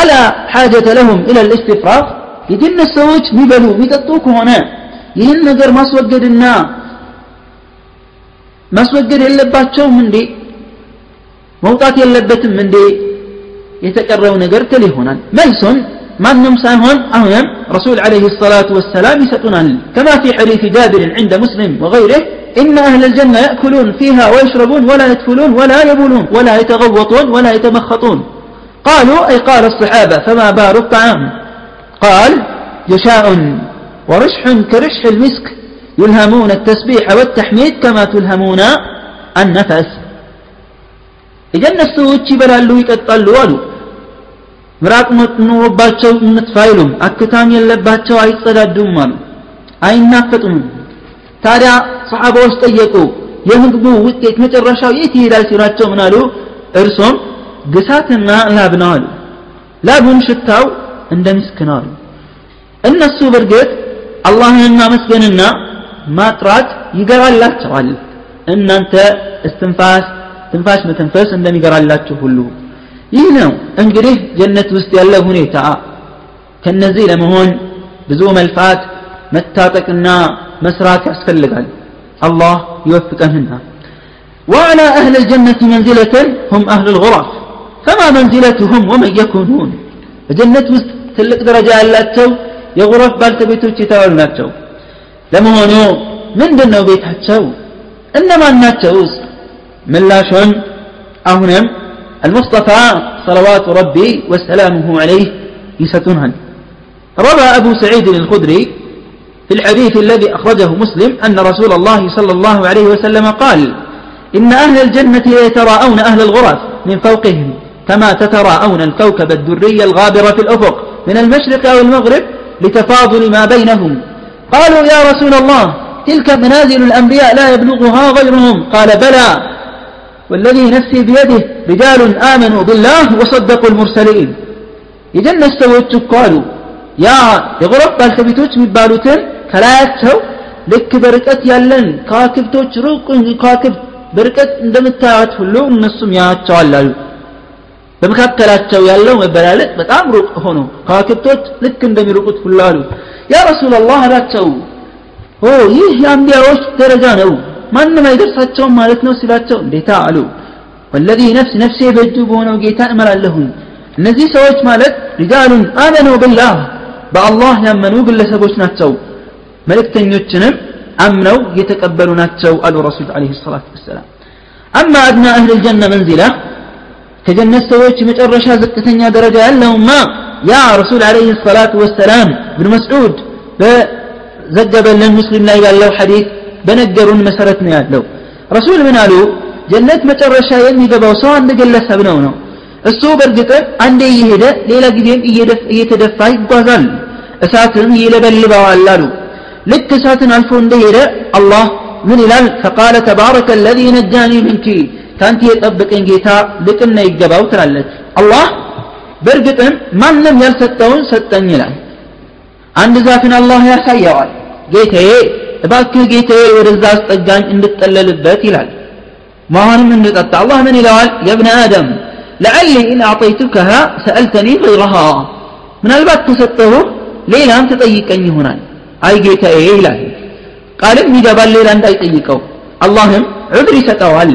ألا حاجة لهم إلى الاستفراغ يجن السوج مبلو ميتطوك هنا يهن نجر ما سوجدنا ما سوجد يلباتشو من دي موطات يلبتم من دي يتكرروا نجر تلي هنا ملسون ማንም ሳይሆን አሁንም رسول عليه الصلاة والسلام يسألون كما في حديث جابر عند مسلم وغيره إن أهل الجنة يأكلون فيها ويشربون ولا يدخلون ولا يبولون ولا يتغوطون ولا يتمخطون قالوا أي قال الصحابة فما بار الطعام قال جشاء ورشح كرشح المسك يلهمون التسبيح والتحميد كما تلهمون النفس إذا السوتش بلالو يتطلوا ምራቅ ኖሮባቸው እንትፋ አይሉም አክታም የለባቸው አይጸዳዱም አሉ አይናፈጡም ታዲያ ሰሓባዎች ጠየቁ የምግቡ ውጤት መጨረሻው የት ይሄዳል ሲሏቸው ምን አሉ እርሶም ግሳትና ላብ ነው አሉ ላቡን ሽታው እንደ ምስክ ነው አሉ እነሱ በእርግጥ አላህን ማመስገንና ማጥራት ይገራላቸዋል እናንተ እስትንፋስ ትንፋሽ መተንፈስ እንደሚገራላችሁ ሁሉ ይህ ነው እንግዲህ ጀነት ውስጥ ያለ ሁኔታ ከነዚህ ለመሆን ብዙ መልፋት መታጠቅና መስራት ያስፈልጋል አላህ ይወፍቀንና وعلى أهل الجنة منزلة هم أهل الغرف فما منزلتهم ومن يكونون الجنة وسط تلك درجة اللاتو የጉረፍ ባልተቤቶች የተባሉ ናቸው ለመሆኑ ምንድን ነው ቤታቸው እነማን ናቸውስ ምላሹን አሁንም المصطفى صلوات ربي وسلامه عليه يستنهن روى أبو سعيد الخدري في الحديث الذي أخرجه مسلم أن رسول الله صلى الله عليه وسلم قال إن أهل الجنة يتراءون أهل الغرف من فوقهم كما تتراءون الكوكب الدري الغابر في الأفق من المشرق أو المغرب لتفاضل ما بينهم. قالوا يا رسول الله تلك منازل الأنبياء لا يبلغها غيرهم. قال بلى. والذي نفسي بيده رجال آمنوا بالله وصدقوا المرسلين. إذن استويتك قالوا يا የጎረፍ ባልተቤቶች የሚባሉትን ከላያቸው ልክ በርቀት ያለን ከዋክብቶች ሩቅ ከዋክብት በርቀት እንደምታያት ሁሉ እነሱም ያያቸዋል አሉ። በመካከላቸው ያለው መበላለጥ በጣም ሩቅ ሆኖ ከዋክብቶች ልክ እንደሚሩቁት ሁሉ አሉ። ያ ረሱላላህ አላቸው ኦ ይህ የአንቢያዎች ደረጃ ነው ማንም አይደርሳቸውም ማለት ነው ሲላቸው እንዴታ አሉ። ወለዚ ነፍስ ነፍሴ በእጁ በሆነው ጌታ እምላለሁኝ እነዚህ ሰዎች ማለት ሪጃሉን አመኑ ብላህ በአላህ ያመኑ ግለሰቦች ናቸው። መልእክተኞችንም አምነው የተቀበሉ ናቸው አሉ ረሱል ለ ሰላት ወሰላም። አማ አድና አህል ልጀነ መንዚላ ከጀነት ሰዎች መጨረሻ ዝቅተኛ ደረጃ ያለውማ። ያ ረሱል አለይሂ ሰላቱ ወሰላም ብን መስዑድ በዘገበልን ሙስሊም ላይ ያለው ሐዲት በነገሩን መሰረት ነው ያለው። ረሱል ምን አሉ? ጀነት መጨረሻ የሚገባው ሰው አንድ ግለሰብ ነው ነው። እሱ በእርግጥም አንዴ እየሄደ ሌላ ጊዜም እየተደፋ ይጓዛል። እሳትን ይለበልበዋል አሉ። ልክ እሳትን አልፎ እንደሄደ አላህ ምን ይላል? ፈቃለ ተባረከ አለዚ ነጃኒ ምንኪ ከአንተ የጠበቀኝ ጌታ ልቅና ይገባው ትላለች። አላህ በእርግጥም ማንም ያልሰጠውን ሰጠኝ ይላል። አንድ ዛፍን አላህ ያሳየዋል። ጌታዬ እባክህ ጌታዬ ወደዛ አስጠጋኝ እንድጠለልበት ይላል። ውሃንም እንድጠጣ አላህ ምን ይለዋል? የብነ አደም ለዓሊ ኢን አዕጠይቱከሃ ሰአልተኒ ገይረሃ ምናልባት ከሰጠሁህ ሌላም ትጠይቀኝ ይሆናል። አይ ጌታዬ ይላል። ቃልም ይገባል ሌላ እንዳይጠይቀው። አላህም ዑድር ይሰጠዋል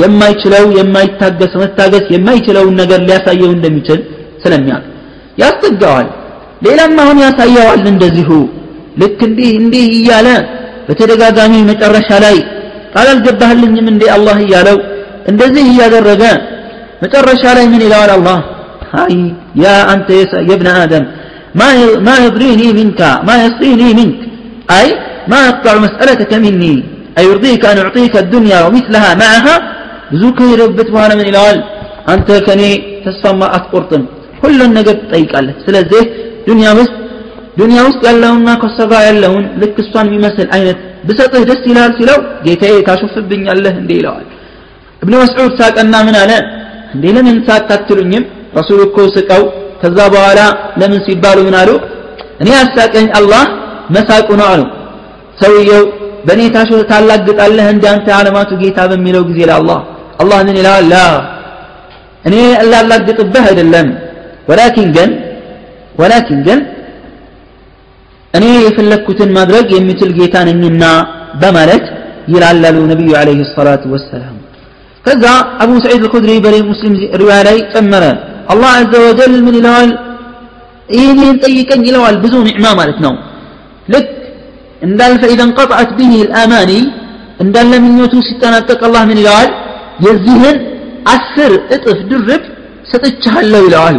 የማይችለው የማይታገስ መታገስ የማይችለውን ነገር ሊያሳየው እንደሚችል ስለሚያውቅ ያስጠጋዋል ሌላም አሁን ያሳየዋል እንደዚሁ ልክ እንዲህ እንዲህ እያለ በተደጋጋሚ መጨረሻ ላይ ቃል አልገባህልኝም እንዴ አላህ እያለው እንደዚህ እያደረገ መጨረሻ ላይ ምን ይለዋል አላህ አይ ያ አንተ የብነ አደም ما يضريني منك ما يصريني منك أي ما أقطع مسألتك مني أيرضيك أن أعطيك الدنيا ومثلها معها ብዙ ከሄደበት በኋላ ምን ይለዋል? አንተ ከኔ ተስፋማ አትቆርጥም። ሁሉን ነገር ትጠይቃለህ። ስለዚህ ዱንያ ውስጥ ዱንያ ውስጥ ያለውና ከሷ ያለውን ልክ እሷን የሚመስል አይነት ብሰጥህ ደስ ይላል ሲለው ጌታዬ ታሾፍብኛለህ እንዴ ይለዋል። እብነ መስዑድ ሳቀና ምን አለ? እንዴ ለምን ሳታትሉኝም? ረሱል እኮ ስቀው ከዛ በኋላ ለምን ሲባሉ ምን አሉ? እኔ አሳቀኝ አላህ መሳቁ ነው አሉ። ሰውየው በእኔ ታሾ ታላግጣለህ እንዳንተ የዓለማቱ ጌታ በሚለው ጊዜ ለአላህ አላህ ምን ይላል ላ እኔ ላላግጥብህ አይደለም ወላኪን ግን ወላኪን ግን እኔ የፈለግኩትን ማድረግ የሚችል ጌታ ነኝና በማለት ይላላሉ ነቢዩ አለይሂ ሰላቱ ወሰላም ከዛ አቡ ሰዒድ አልኹድሪ በሌ ሙስሊም ሪዋያ ላይ ጨመረ አላህ አዘ ወጀል ምን ይለዋል ይህንን ጠይቀኝ ይለዋል ብዙ ኒዕማ ማለት ነው ልክ እንዳል ፈኢዛ እንቀጥዐት ብህ ልአማኒ እንዳለ ምኞቱ ሲጠናቀቅ አላህ ምን ይለዋል የዚህን አስር እጥፍ ድርብ ሰጥቻለሁ ይለዋል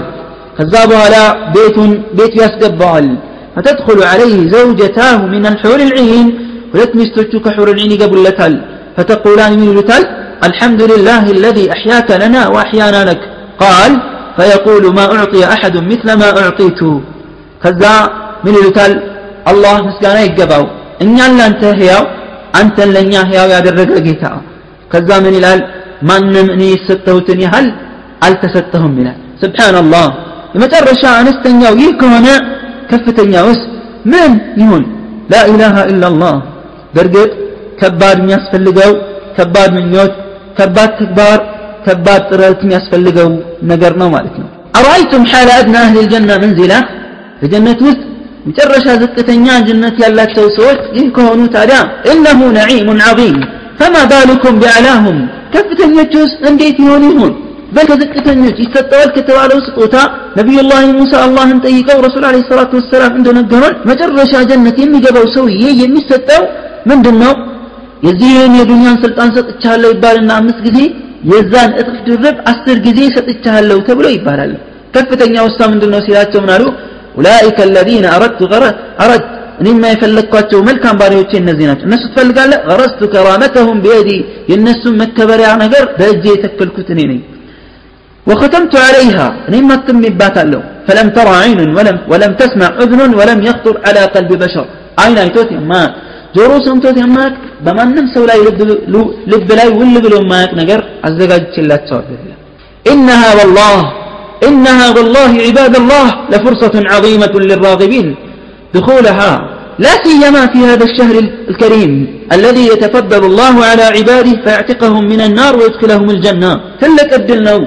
ከዛ በኋላ ቤቱን ቤቱ ያስገባዋል فتدخل عليه زوجتاه من الحور العين ሁለት ሚስቶቹ ከሑር العين ይገቡለታል فتقولان من ይሉታል الحمد لله الذي أحياك لنا وأحيانا لك قال فيقول ما أعطي أحد مثل ما أعطيت كذا من يلتال الله مسكانا يقباو إن أنت هياو أنت لن هياو يا درق لقيتا كذا من ማንም እኔ የሰጠሁትን ያህል አልተሰጠሁም ይላል ስብሓንላህ የመጨረሻ አነስተኛው ይህ ከሆነ ከፍተኛውስ ምን ይሁን ላኢላሃ ኢላላህ በእርግጥ ከባድ የሚያስፈልገው ከባድ ምኞት ከባድ ተግባር ከባድ ጥረት የሚያስፈልገው ነገር ነው ማለት ነው አርአይቱም ሓለ አድና አህል ልጀና መንዚላ በጀነት ውስጥ መጨረሻ ዝቅተኛ ጀነት ያላቸው ሰዎች ይህ ከሆኑ ታዲያ እነሁ ነዒሙን ዓظም ፈማ ባልኩም ቢዕላሁም? ከፍተኞች ውስጥ እንዴት ይሆን ይሁን? በል ከዝቅተኞች ይሰጠዋል ከተባለው ስጦታ ነቢዩላህ ሙሳ አላህን ጠይቀው ረሱል አለ ሰላቱ ወሰላም እንደነገሩን መጨረሻ ጀነት የሚገባው ሰውዬ የሚሰጠው ምንድን ነው የዚህን የዱንያን ስልጣን ሰጥቻለሁ ይባልና አምስት ጊዜ የዛን እጥፍ ድርብ አስር ጊዜ ሰጥቻለሁ ተብሎ ይባላል። ከፍተኛ ውሳ ምንድን ነው ሲላቸው ምን አሉ? አለዚነ አረድቱ አረድ እኔማ የፈለግኳቸው መልካም ባሪዎቼ እነዚህ ናቸው እነሱ ትፈልጋለህ ገረስቱ ከራመተሁም ቢየዲ የእነሱን መከበሪያ ነገር በእጄ የተከልኩት እኔ ነኝ وختمت عليها نيم تم باتالو فلم ترى عين ولم ولم تسمع اذن ولم يخطر على قلب بشر عين ايتوت ما ጆሮ ሰምቶት የማያውቅ በማንም ሰው ላይ ልብ ላይ ውል ብሎ የማያውቅ ነገር አዘጋጅችላቸዋል إنها والله إنها والله عباد الله لفرصة عظيمة للراغبين دخولها لا سيما في هذا الشهر الكريم الذي يتفضل الله على عباده فيعتقهم من النار ويدخلهم الجنة تلك الدلنو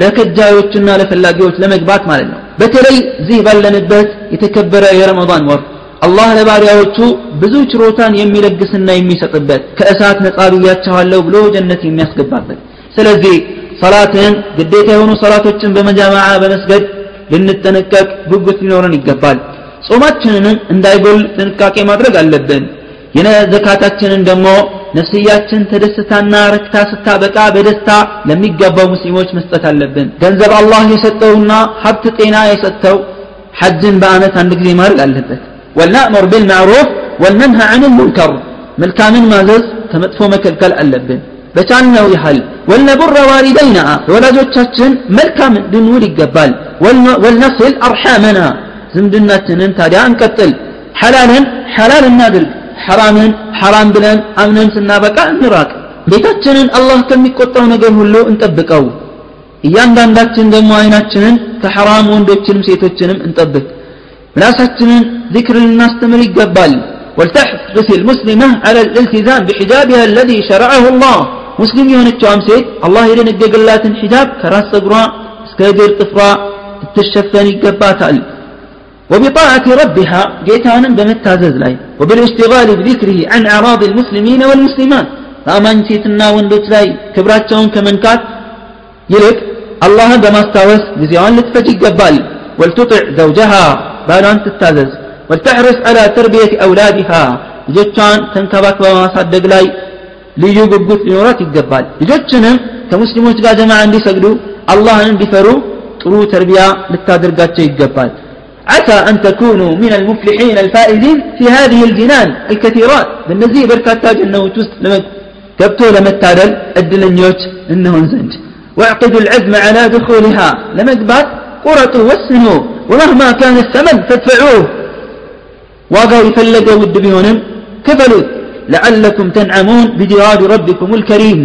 ለከጃዮችና ለፈላጊዎች ለመግባት ማለት ነው በተለይ እዚህ ባለንበት የተከበረ የረመዳን ወር አላህ ለባሪያዎቹ ብዙ ችሮታን የሚለግስና የሚሰጥበት ከእሳት ነጻ ብያቸዋለሁ ብሎ ጀነት የሚያስገባበት ስለዚህ ሰላትን ግዴታ የሆኑ ሰላቶችን በመጃማዓ በመስገድ ልንጠነቀቅ ጉጉት ሊኖረን ይገባል ጾማችንንም እንዳይጎል ጥንቃቄ ማድረግ አለብን። የዘካታችንን ደግሞ ነፍስያችን ተደስታና ረክታ ስታበቃ በደስታ ለሚገባው ሙስሊሞች መስጠት አለብን። ገንዘብ አላህ የሰጠውና ሀብት ጤና የሰጠው ሐጅን በአመት አንድ ጊዜ ማድረግ አለበት። ወልናእመር ቢልማዕሩፍ ወልነንሃ አን ልሙንከር መልካምን ማዘዝ ከመጥፎ መከልከል አለብን። በቻልነው ያህል ወልነቡረ ዋሊደይና ለወላጆቻችን መልካም ልንውል ይገባል። ወልነስል አርሓመና ዝምድናችንን ታዲያ እንቀጥል ሐላልን ሐላል እናድርግ ሐራምን ሐራም ብለን አምነን ስናበቃ እንራቅ ቤታችንን አላህ ከሚቆጣው ነገር ሁሉ እንጠብቀው እያንዳንዳችን ደግሞ አይናችንን ከሐራም ወንዶችንም ሴቶችንም እንጠብቅ ምላሳችንን ذكر ልናስተምር ይገባል ولتحرص المسلمة على الالتزام بحجابها الذي شرعه الله مسلم የሆነችዋም ሴት አላህ የደነገገላትን ሒጃብ ከራስ ጸጉሯ እስከ እግር ጥፍሯ ልትሸፈን ይገባታል وبطاعة ربها جيتانا بمتازز لاي وبالاشتغال بذكره عن أعراض المسلمين والمسلمات فأمان سيتنا وندوت لاي كبراتهم كمنكات يلك الله بما استوس بزيان لتفجي قبال ولتطع زوجها بالان تتازز ولتحرص على تربية أولادها ልጆቿን ተንከባክባ በማሳደግ ላይ ልዩ ጉጉት ሊኖራት ይገባል ልጆችንም ከሙስሊሞች ጋር ጀማዓ እንዲሰግዱ አላህን እንዲፈሩ ጥሩ ተርቢያ ልታደርጋቸው ይገባል عسى أن تكونوا من المفلحين الفائزين في هذه الجنان الكثيرات. بالنزيه جنة وتوست لما كبتو لما التادل الدلنيوت إنه زنج واعقدوا العزم على دخولها. لما قبات قرطوا وسنوا ومهما كان الثمن فادفعوه. واقعوا يفلقوا ود كفلوا. لعلكم تنعمون بجوار ربكم الكريم.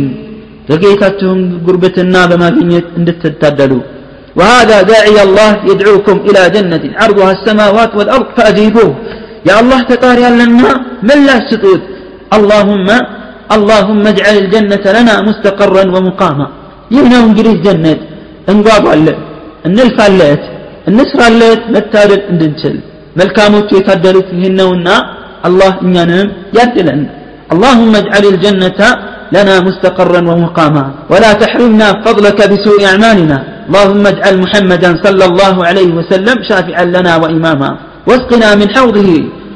لقيتاتهم قربتنا بما كنت اندتتادلوا وهذا داعي الله يدعوكم إلى جنة عرضها السماوات والأرض فأجيبوه. يا الله تطاري لنا من لا سطود اللهم اللهم اجعل الجنة لنا مستقرا ومقاما. يهنا ونجريه جنة انقاض اللت النلف اللت النسر اللت متارد اندنشل ملكاموت يتدلت هنونا الله إننا يدلن اللهم اجعل الجنة لنا مستقرا ومقاما. ولا تحرمنا فضلك بسوء أعمالنا. اللهم اجعل محمدا صلى الله عليه وسلم شافعا لنا وإماما. واسقنا من حوضه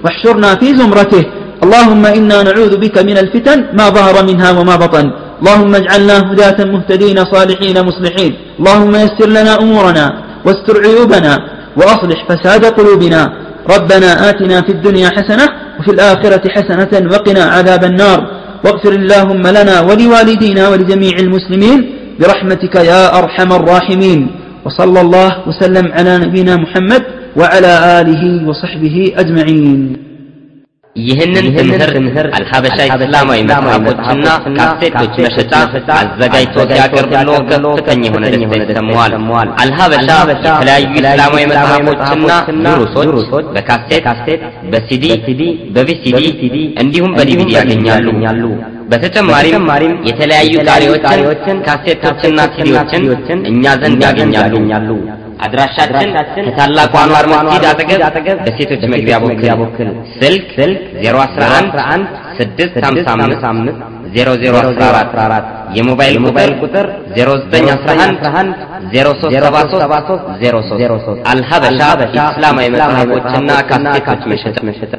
واحشرنا في زمرته. اللهم إنا نعوذ بك من الفتن ما ظهر منها وما بطن. اللهم اجعلنا هداة مهتدين صالحين مصلحين. اللهم يسر لنا أمورنا واستر عيوبنا وأصلح فساد قلوبنا. ربنا آتنا في الدنيا حسنة وفي الآخرة حسنة وقنا عذاب النار. واغفر اللهم لنا ولوالدينا ولجميع المسلمين. برحمتك يا أرحم الراحمين. وصلى الله وسلم على نبينا محمد وعلى آله وصحبه أجمعين. ይህንን ትምህርት አልሀበሻ እስላማዊ መጽሐፎችና ካሴቶች መሸጫ አዘጋጅቶ ሲያቀርብሎ ከፍተኛ የሆነ ደስታ ይሰማዋል። አልሀበሻ የተለያዩ እስላማዊ መጽሐፎችና ዱሩሶች በካሴት፣ በሲዲ፣ በቪሲዲ እንዲሁም በዲቪዲ ያገኛሉ። በተጨማሪም የተለያዩ ቃሪዎችን፣ ካሴቶችና ሲዲዎችን እኛ ዘንድ ያገኛሉ። አድራሻችን ከታላቁ አንዋር መስጊድ አጠገብ በሴቶች መግቢያ በኩል ስልክ 011 655 0014 የሞባይል ቁጥር 0911 0373 03 አልሀበሻ ኢስላማዊ መጽሐፎችና ካሴቶች መሸጥ